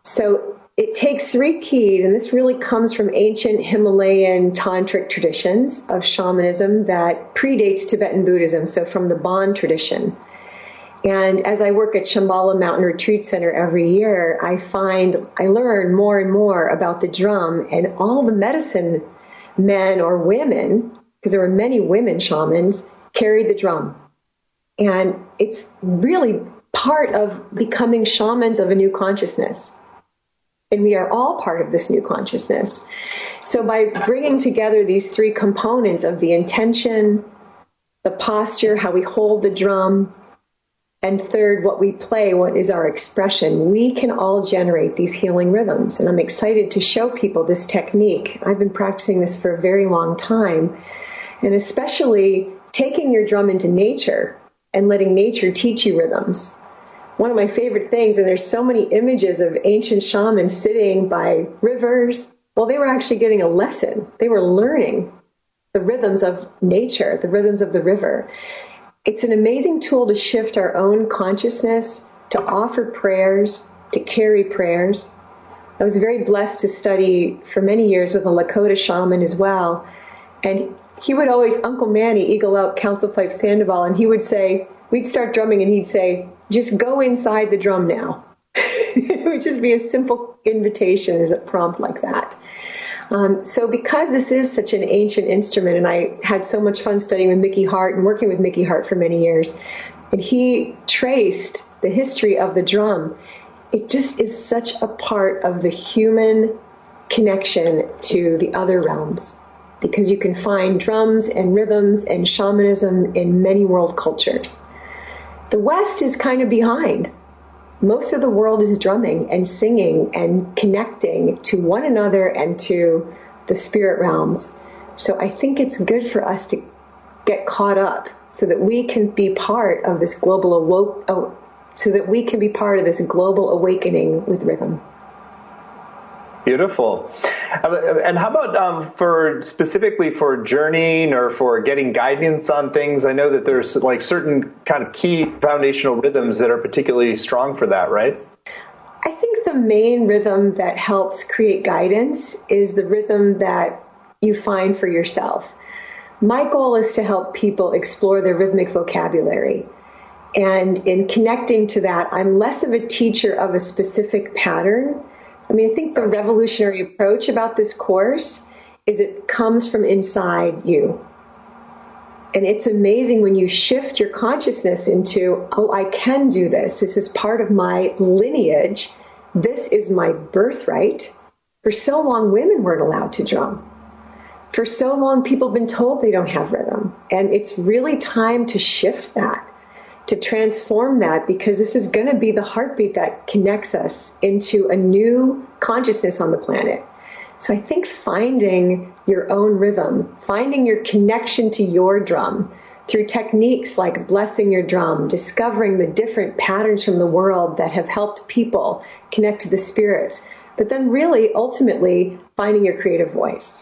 So, it takes three keys, and this really comes from ancient Himalayan tantric traditions of shamanism that predates Tibetan Buddhism, so from the Bon tradition. And as I work at Shambhala Mountain Retreat Center every year, I find I learn more and more about the drum and all the medicine men or women, because there were many women shamans, carried the drum. And it's really part of becoming shamans of a new consciousness. And we are all part of this new consciousness. So by bringing together these three components of the intention, the posture, how we hold the drum, and third, what we play, what is our expression, we can all generate these healing rhythms. And I'm excited to show people this technique. I've been practicing this for a very long time, and especially taking your drum into nature and letting nature teach you rhythms. One of my favorite things, and there's so many images of ancient shamans sitting by rivers. Well, they were actually getting a lesson. They were learning the rhythms of nature, the rhythms of the river. It's an amazing tool to shift our own consciousness, to offer prayers, to carry prayers. I was very blessed to study for many years with a Lakota shaman as well. And he would always, Uncle Manny, eagle out council pipe Sandoval, and he would say, we'd start drumming and he'd say, just go inside the drum now. [LAUGHS] it would just be a simple invitation as a prompt like that. Um, so because this is such an ancient instrument, and I had so much fun studying with Mickey Hart and working with Mickey Hart for many years, and he traced the history of the drum, it just is such a part of the human connection to the other realms. Because you can find drums and rhythms and shamanism in many world cultures. The West is kind of behind most of the world is drumming and singing and connecting to one another and to the spirit realms. So I think it's good for us to get caught up so that we can be part of this global awoke, oh, so that we can be part of this global awakening with rhythm. Beautiful. Uh, And how about um, for specifically for journeying or for getting guidance on things? I know that there's like certain kind of key foundational rhythms that are particularly strong for that, right? I think the main rhythm that helps create guidance is the rhythm that you find for yourself. My goal is to help people explore their rhythmic vocabulary. And in connecting to that, I'm less of a teacher of a specific pattern. I mean, I think the revolutionary approach about this course is it comes from inside you. And it's amazing when you shift your consciousness into, oh, I can do this. This is part of my lineage. This is my birthright. For so long, women weren't allowed to drum. For so long, people have been told they don't have rhythm. And it's really time to shift that, to transform that, because this is going to be the heartbeat that connects us into a new consciousness on the planet. So I think finding your own rhythm, finding your connection to your drum through techniques like blessing your drum, discovering the different patterns from the world that have helped people connect to the spirits, but then really ultimately finding your creative voice.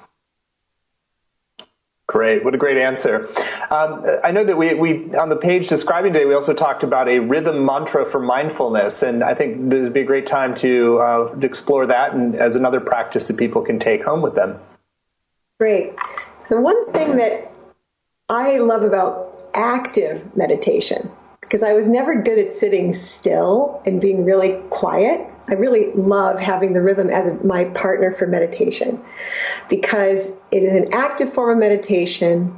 Great. What a great answer. Um, I know that we, we, on the page describing today, we also talked about a rhythm mantra for mindfulness. And I think this would be a great time to, uh, to explore that and as another practice that people can take home with them. Great. So one thing that I love about active meditation, because I was never good at sitting still and being really quiet. I really love having the rhythm as my partner for meditation because it is an active form of meditation.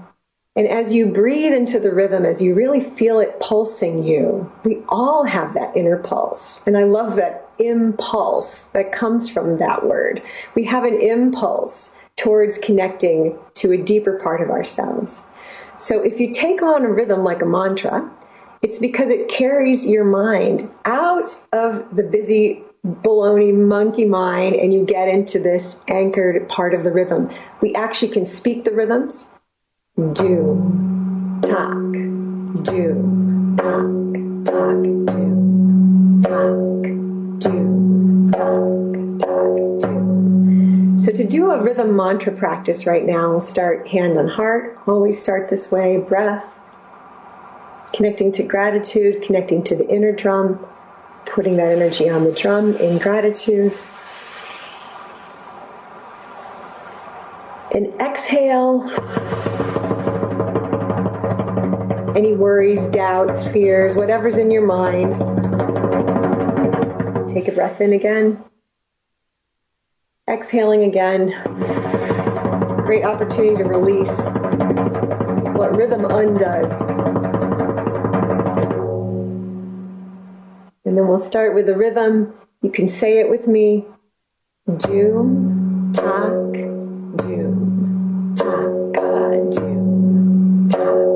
And as you breathe into the rhythm, as you really feel it pulsing you, we all have that inner pulse. And I love that impulse that comes from that word. We have an impulse towards connecting to a deeper part of ourselves. So if you take on a rhythm like a mantra, it's because it carries your mind out of the busy baloney monkey mind and you get into this anchored part of the rhythm. We actually can speak the rhythms. Do, talk, do, talk, talk, do, talk, do, talk, talk, do. So to do a rhythm mantra practice right now, we'll start hand on heart. Always start this way, breath, connecting to gratitude, connecting to the inner drum, putting that energy on the drum in gratitude. And exhale any worries, doubts, fears, whatever's in your mind. Take a breath in again. Exhaling again. Great opportunity to release what rhythm undoes. And then we'll start with the rhythm. You can say it with me. Do, talk, do, talk, do, talk,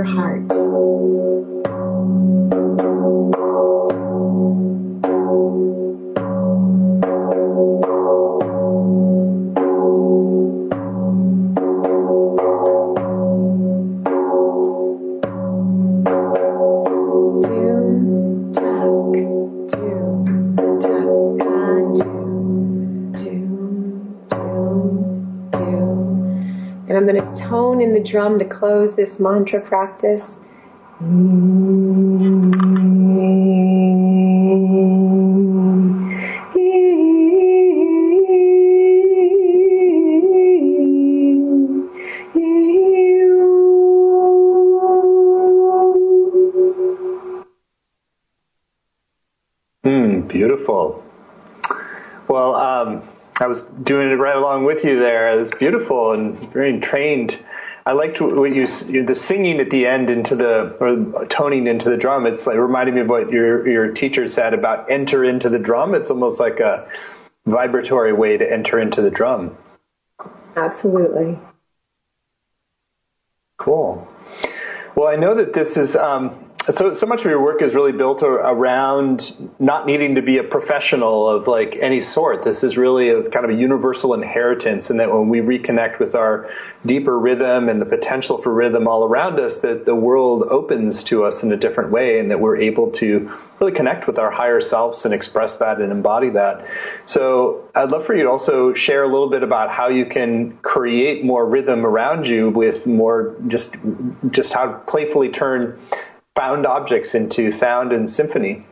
your heart. The drum to close this mantra practice. Hmm, beautiful. Well, um, I was doing it right along with you there. It was beautiful and very trained. I liked what you the singing at the end into the or toning into the drum. It's like reminding me of what your your teacher said about enter into the drum. It's almost like a vibratory way to enter into the drum. Absolutely. Cool. Well, I know that this is um, so. So much of your work is really built around not needing to be a professional of like any sort. This is really a kind of a universal inheritance, and that when we reconnect with our deeper rhythm and the potential for rhythm all around us, that the world opens to us in a different way, and that we're able to really connect with our higher selves and express that and embody that. So I'd love for you to also share a little bit about how you can create more rhythm around you with more just just how to playfully turn found objects into sound and symphony.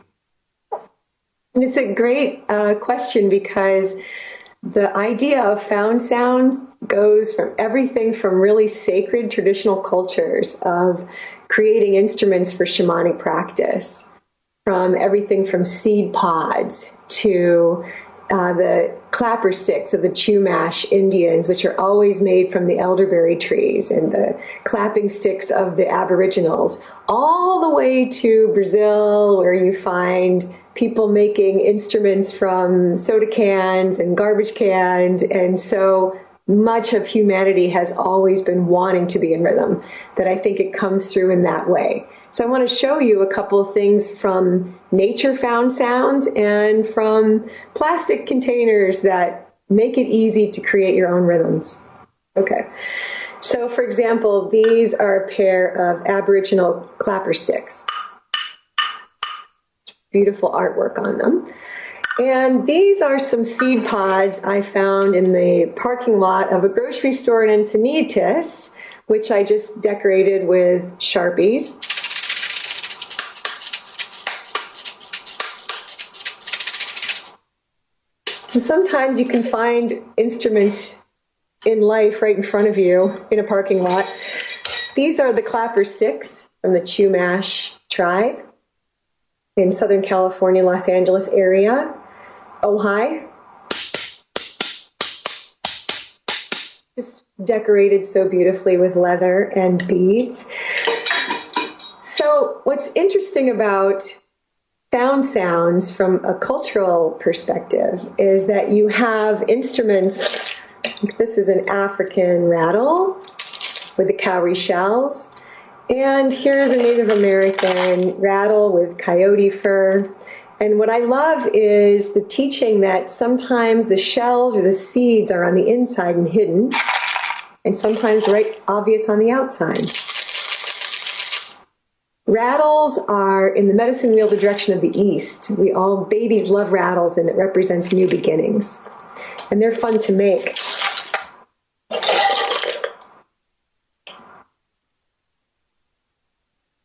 And it's a great uh, question because the idea of found sounds goes from everything from really sacred traditional cultures of creating instruments for shamanic practice, from everything from seed pods to uh, the clapper sticks of the Chumash Indians, which are always made from the elderberry trees, and the clapping sticks of the Aboriginals, all the way to Brazil, where you find people making instruments from soda cans and garbage cans. And so much of humanity has always been wanting to be in rhythm, that I think it comes through in that way. So I want to show you a couple of things from nature found sounds and from plastic containers that make it easy to create your own rhythms. Okay. So for example, these are a pair of Aboriginal clapper sticks. Beautiful artwork on them. And these are some seed pods I found in the parking lot of a grocery store in Encinitas, which I just decorated with Sharpies. Sometimes you can find instruments in life right in front of you in a parking lot. These are the clapper sticks from the Chumash tribe in Southern California, Los Angeles area. Ojai. Just decorated so beautifully with leather and beads. So what's interesting about found sounds from a cultural perspective is that you have instruments. This is an African rattle with the cowrie shells. And here's a Native American rattle with coyote fur. And what I love is the teaching that sometimes the shells or the seeds are on the inside and hidden, and sometimes right obvious on the outside. Rattles are in the medicine wheel the direction of the east. We all babies love rattles and it represents new beginnings. And they're fun to make.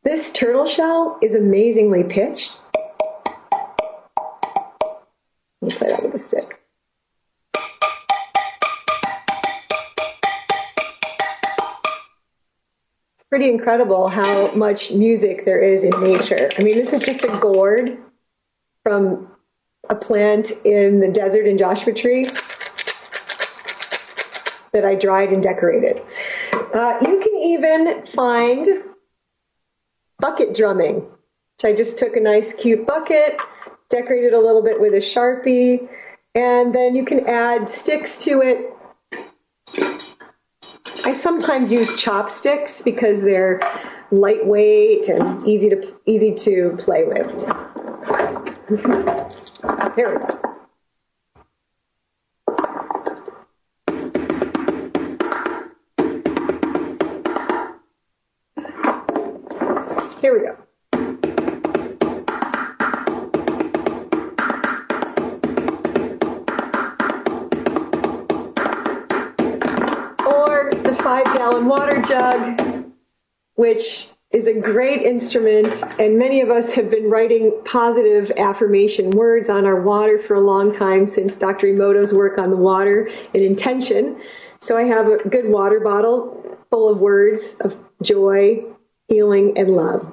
This turtle shell is amazingly pitched. Pretty incredible how much music there is in nature. I mean, this is just a gourd from a plant in the desert in Joshua Tree that I dried and decorated. Uh, you can even find bucket drumming, which I just took a nice cute bucket, decorated a little bit with a Sharpie, and then you can add sticks to it I sometimes use chopsticks because they're lightweight and easy to easy to play with. [LAUGHS] Here we go. Five gallon water jug, which is a great instrument, and many of us have been writing positive affirmation words on our water for a long time since Dr. Emoto's work on the water and intention. So I have a good water bottle full of words of joy, healing, and love.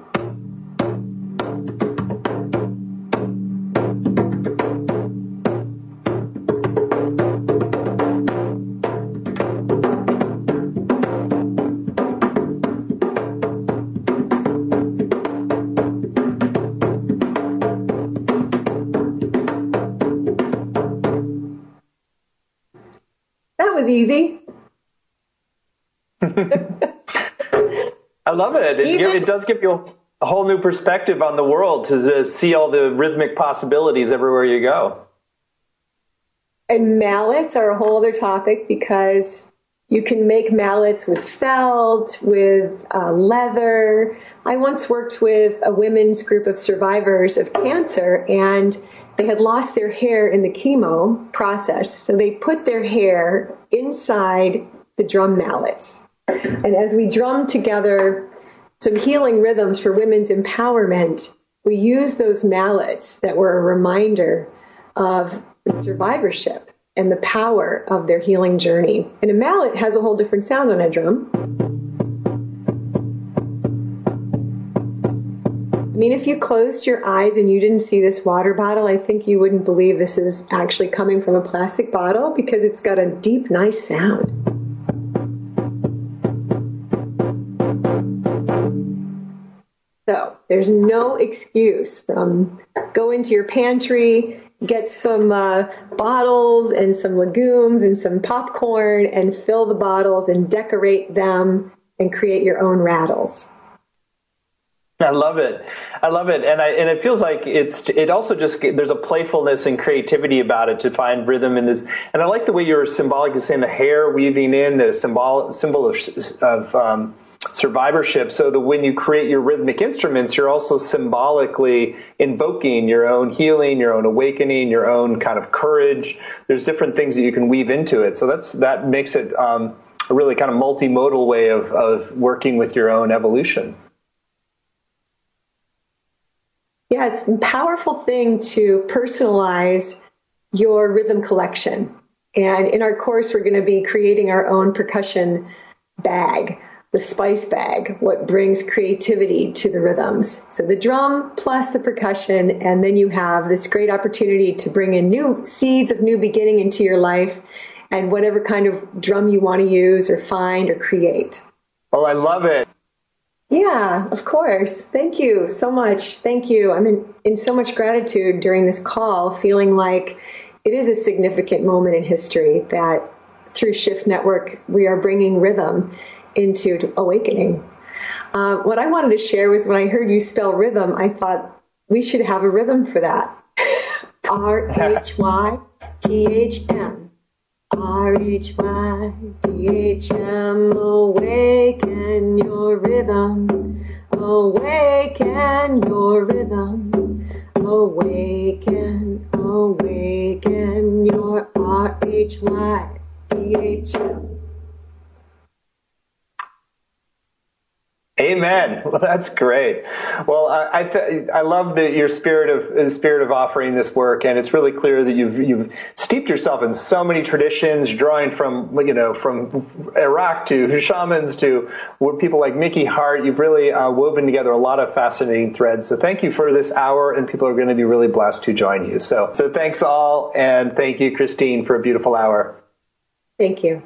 Was easy. [LAUGHS] I love it. It, Even- it does give you a whole new perspective on the world to see all the rhythmic possibilities everywhere you go. And mallets are a whole other topic because you can make mallets with felt, with uh, leather. I once worked with a women's group of survivors of cancer and they had lost their hair in the chemo process. So they put their hair inside the drum mallets. And as we drummed together some healing rhythms for women's empowerment, we used those mallets that were a reminder of survivorship and the power of their healing journey. And a mallet has a whole different sound on a drum. Mean, if you closed your eyes and you didn't see this water bottle, I think you wouldn't believe this is actually coming from a plastic bottle because it's got a deep, nice sound. So there's no excuse from go into your pantry, get some uh, bottles and some legumes and some popcorn and fill the bottles and decorate them and create your own rattles. I love it. I love it, and I and it feels like it's it also just there's a playfulness and creativity about it to find rhythm in this. And I like the way you're symbolic in saying the hair weaving in the symbol symbol of of um, survivorship. So that when you create your rhythmic instruments, you're also symbolically invoking your own healing, your own awakening, your own kind of courage. There's different things that you can weave into it. So that's that makes it um, a really kind of multimodal way of of working with your own evolution. Yeah, it's a powerful thing to personalize your rhythm collection. And in our course, we're going to be creating our own percussion bag, the spice bag, what brings creativity to the rhythms. So the drum plus the percussion, and then you have this great opportunity to bring in new seeds of new beginning into your life and whatever kind of drum you want to use or find or create. Oh, I love it. Yeah, of course. Thank you so much. Thank you. I'm in, in so much gratitude during this call, feeling like it is a significant moment in history that through Shift Network, we are bringing rhythm into awakening. Uh, what I wanted to share was when I heard you spell rhythm, I thought we should have a rhythm for that. [LAUGHS] R H Y T H M. R H Y T H M. Awaken your rhythm. Awaken your rhythm. Awaken, awaken your R H Y T H. Amen. [LAUGHS] Well, that's great. Well, I I, th- I love the, your spirit of the spirit of offering this work, and it's really clear that you've you've steeped yourself in so many traditions, drawing from you know from Iraq to shamans to people like Mickey Hart. You've really uh, woven together a lot of fascinating threads. So thank you for this hour, and people are going to be really blessed to join you. So so thanks all, and thank you, Christine, for a beautiful hour. Thank you.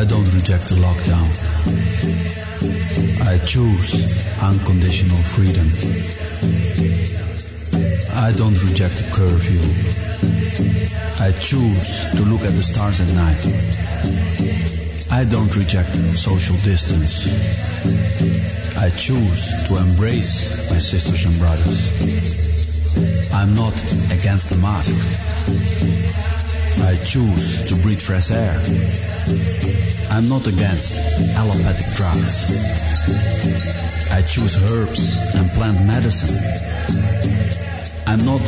I don't reject the lockdown. I choose unconditional freedom. I don't reject the curfew. I choose to look at the stars at night. I don't reject social distance. I choose to embrace my sisters and brothers. I'm not against the mask. I choose to breathe fresh air. I'm not against allopathic drugs. I choose herbs and plant medicine. I'm not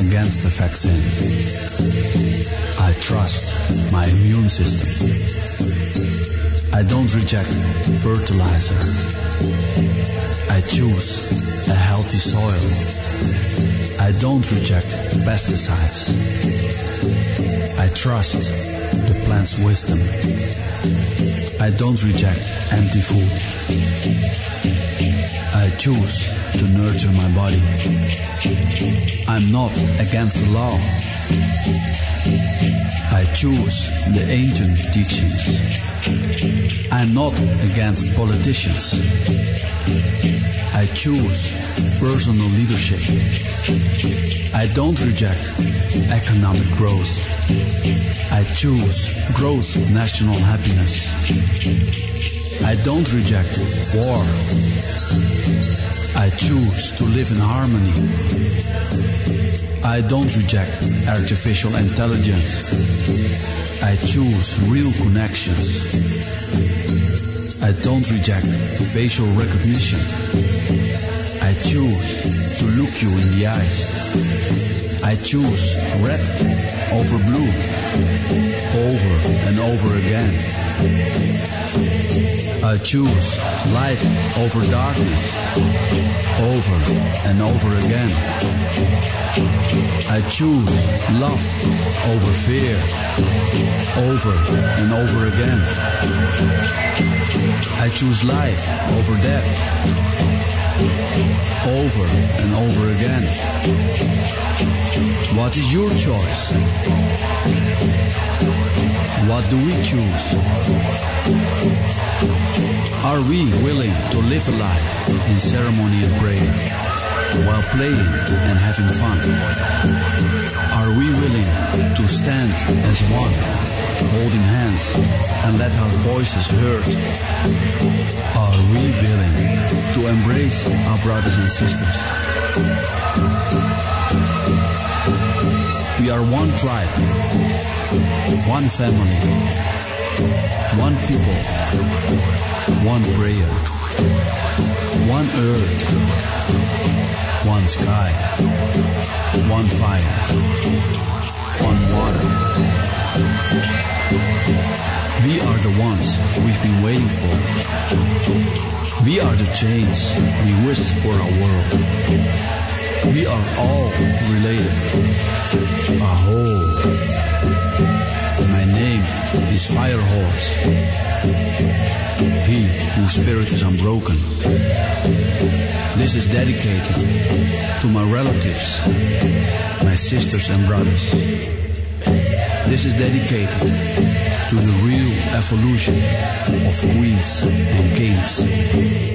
against the vaccine. I trust my immune system. I don't reject fertilizer. I choose a healthy soil. I don't reject pesticides. Trust the plant's wisdom. I don't reject empty food. I choose to nurture my body. I'm not against the law. I choose the ancient teachings. I'm not against politicians. I choose personal leadership. I don't reject economic growth. I choose gross national happiness. I don't reject war. I choose to live in harmony. I don't reject artificial intelligence. I choose real connections. I don't reject facial recognition. I choose to look you in the eyes. I choose red over blue, over and over again. I choose light over darkness, over and over again. I choose love over fear, over and over again. I choose life over death, over and over again. What is your choice? What do we choose? Are we willing to live a life in ceremony and prayer while playing and having fun? Are we willing to stand as one, holding hands and let our voices heard? Are we willing to embrace our brothers and sisters? We are one tribe, one family, one people, one prayer, one earth, one sky, one fire, one water. We are the ones we've been waiting for. We are the change we wish for our world. We are all related. Aho. My name is Firehorse. He whose spirit is unbroken. This is dedicated to my relatives, my sisters and brothers. This is dedicated to the real evolution of queens and kings.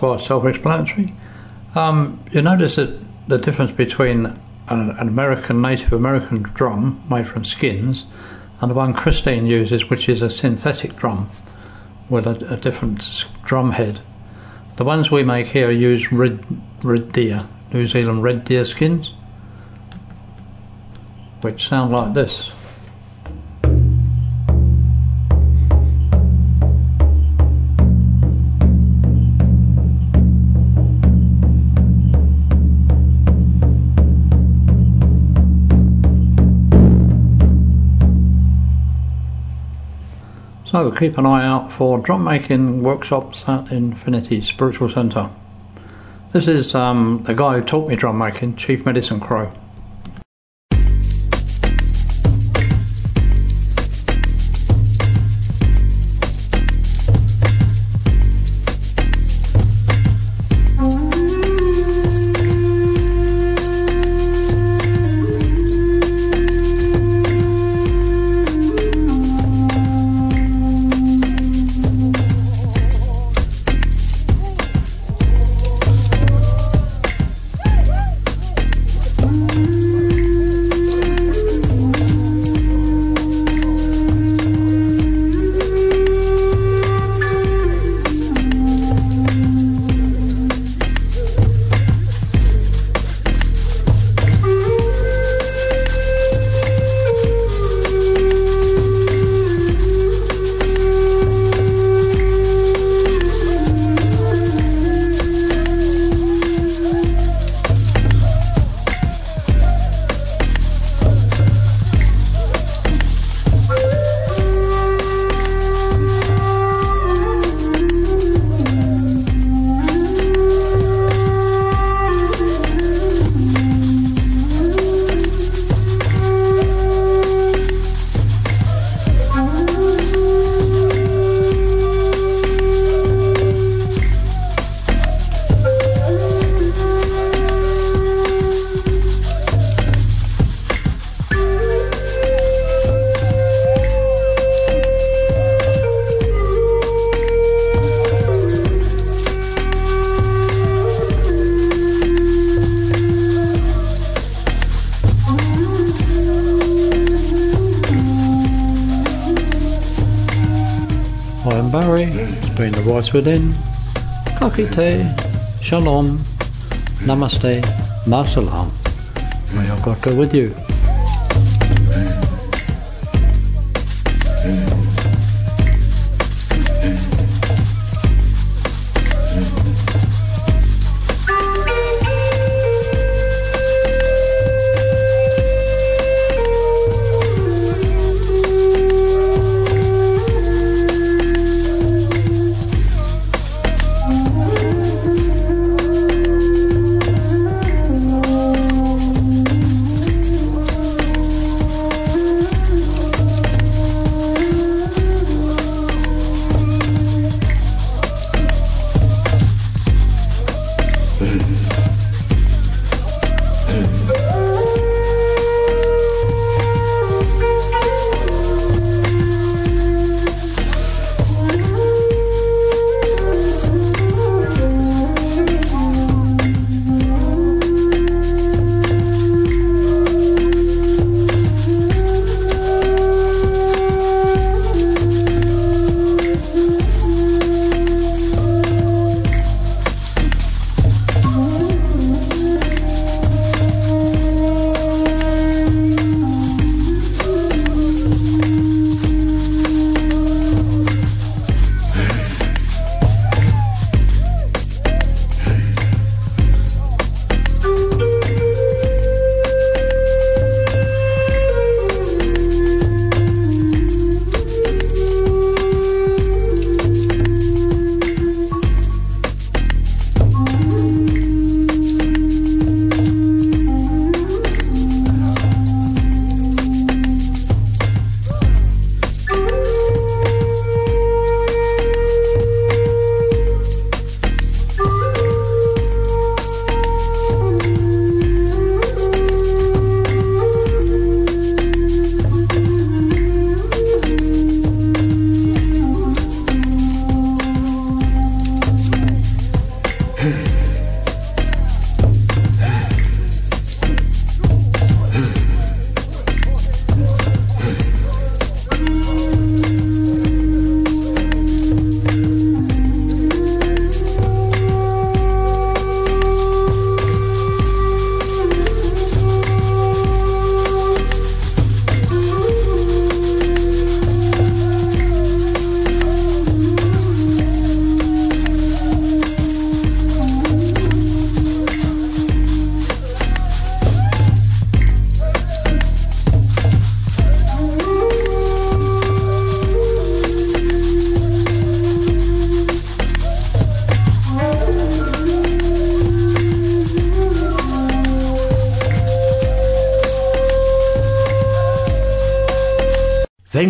Quite self-explanatory. Um, you notice that the difference between an, an American Native American drum made from skins and the one Christine uses, which is a synthetic drum with a, a different drum head. The ones we make here use red, red deer, New Zealand red deer skins. which sound like this. So keep an eye out for drum making workshops at Infinity Spiritual Centre. This is um, the guy who taught me drum making, Chief Medicine Crow. Within. Kakite, Shalom, Namaste, Masalam. May our God go with you.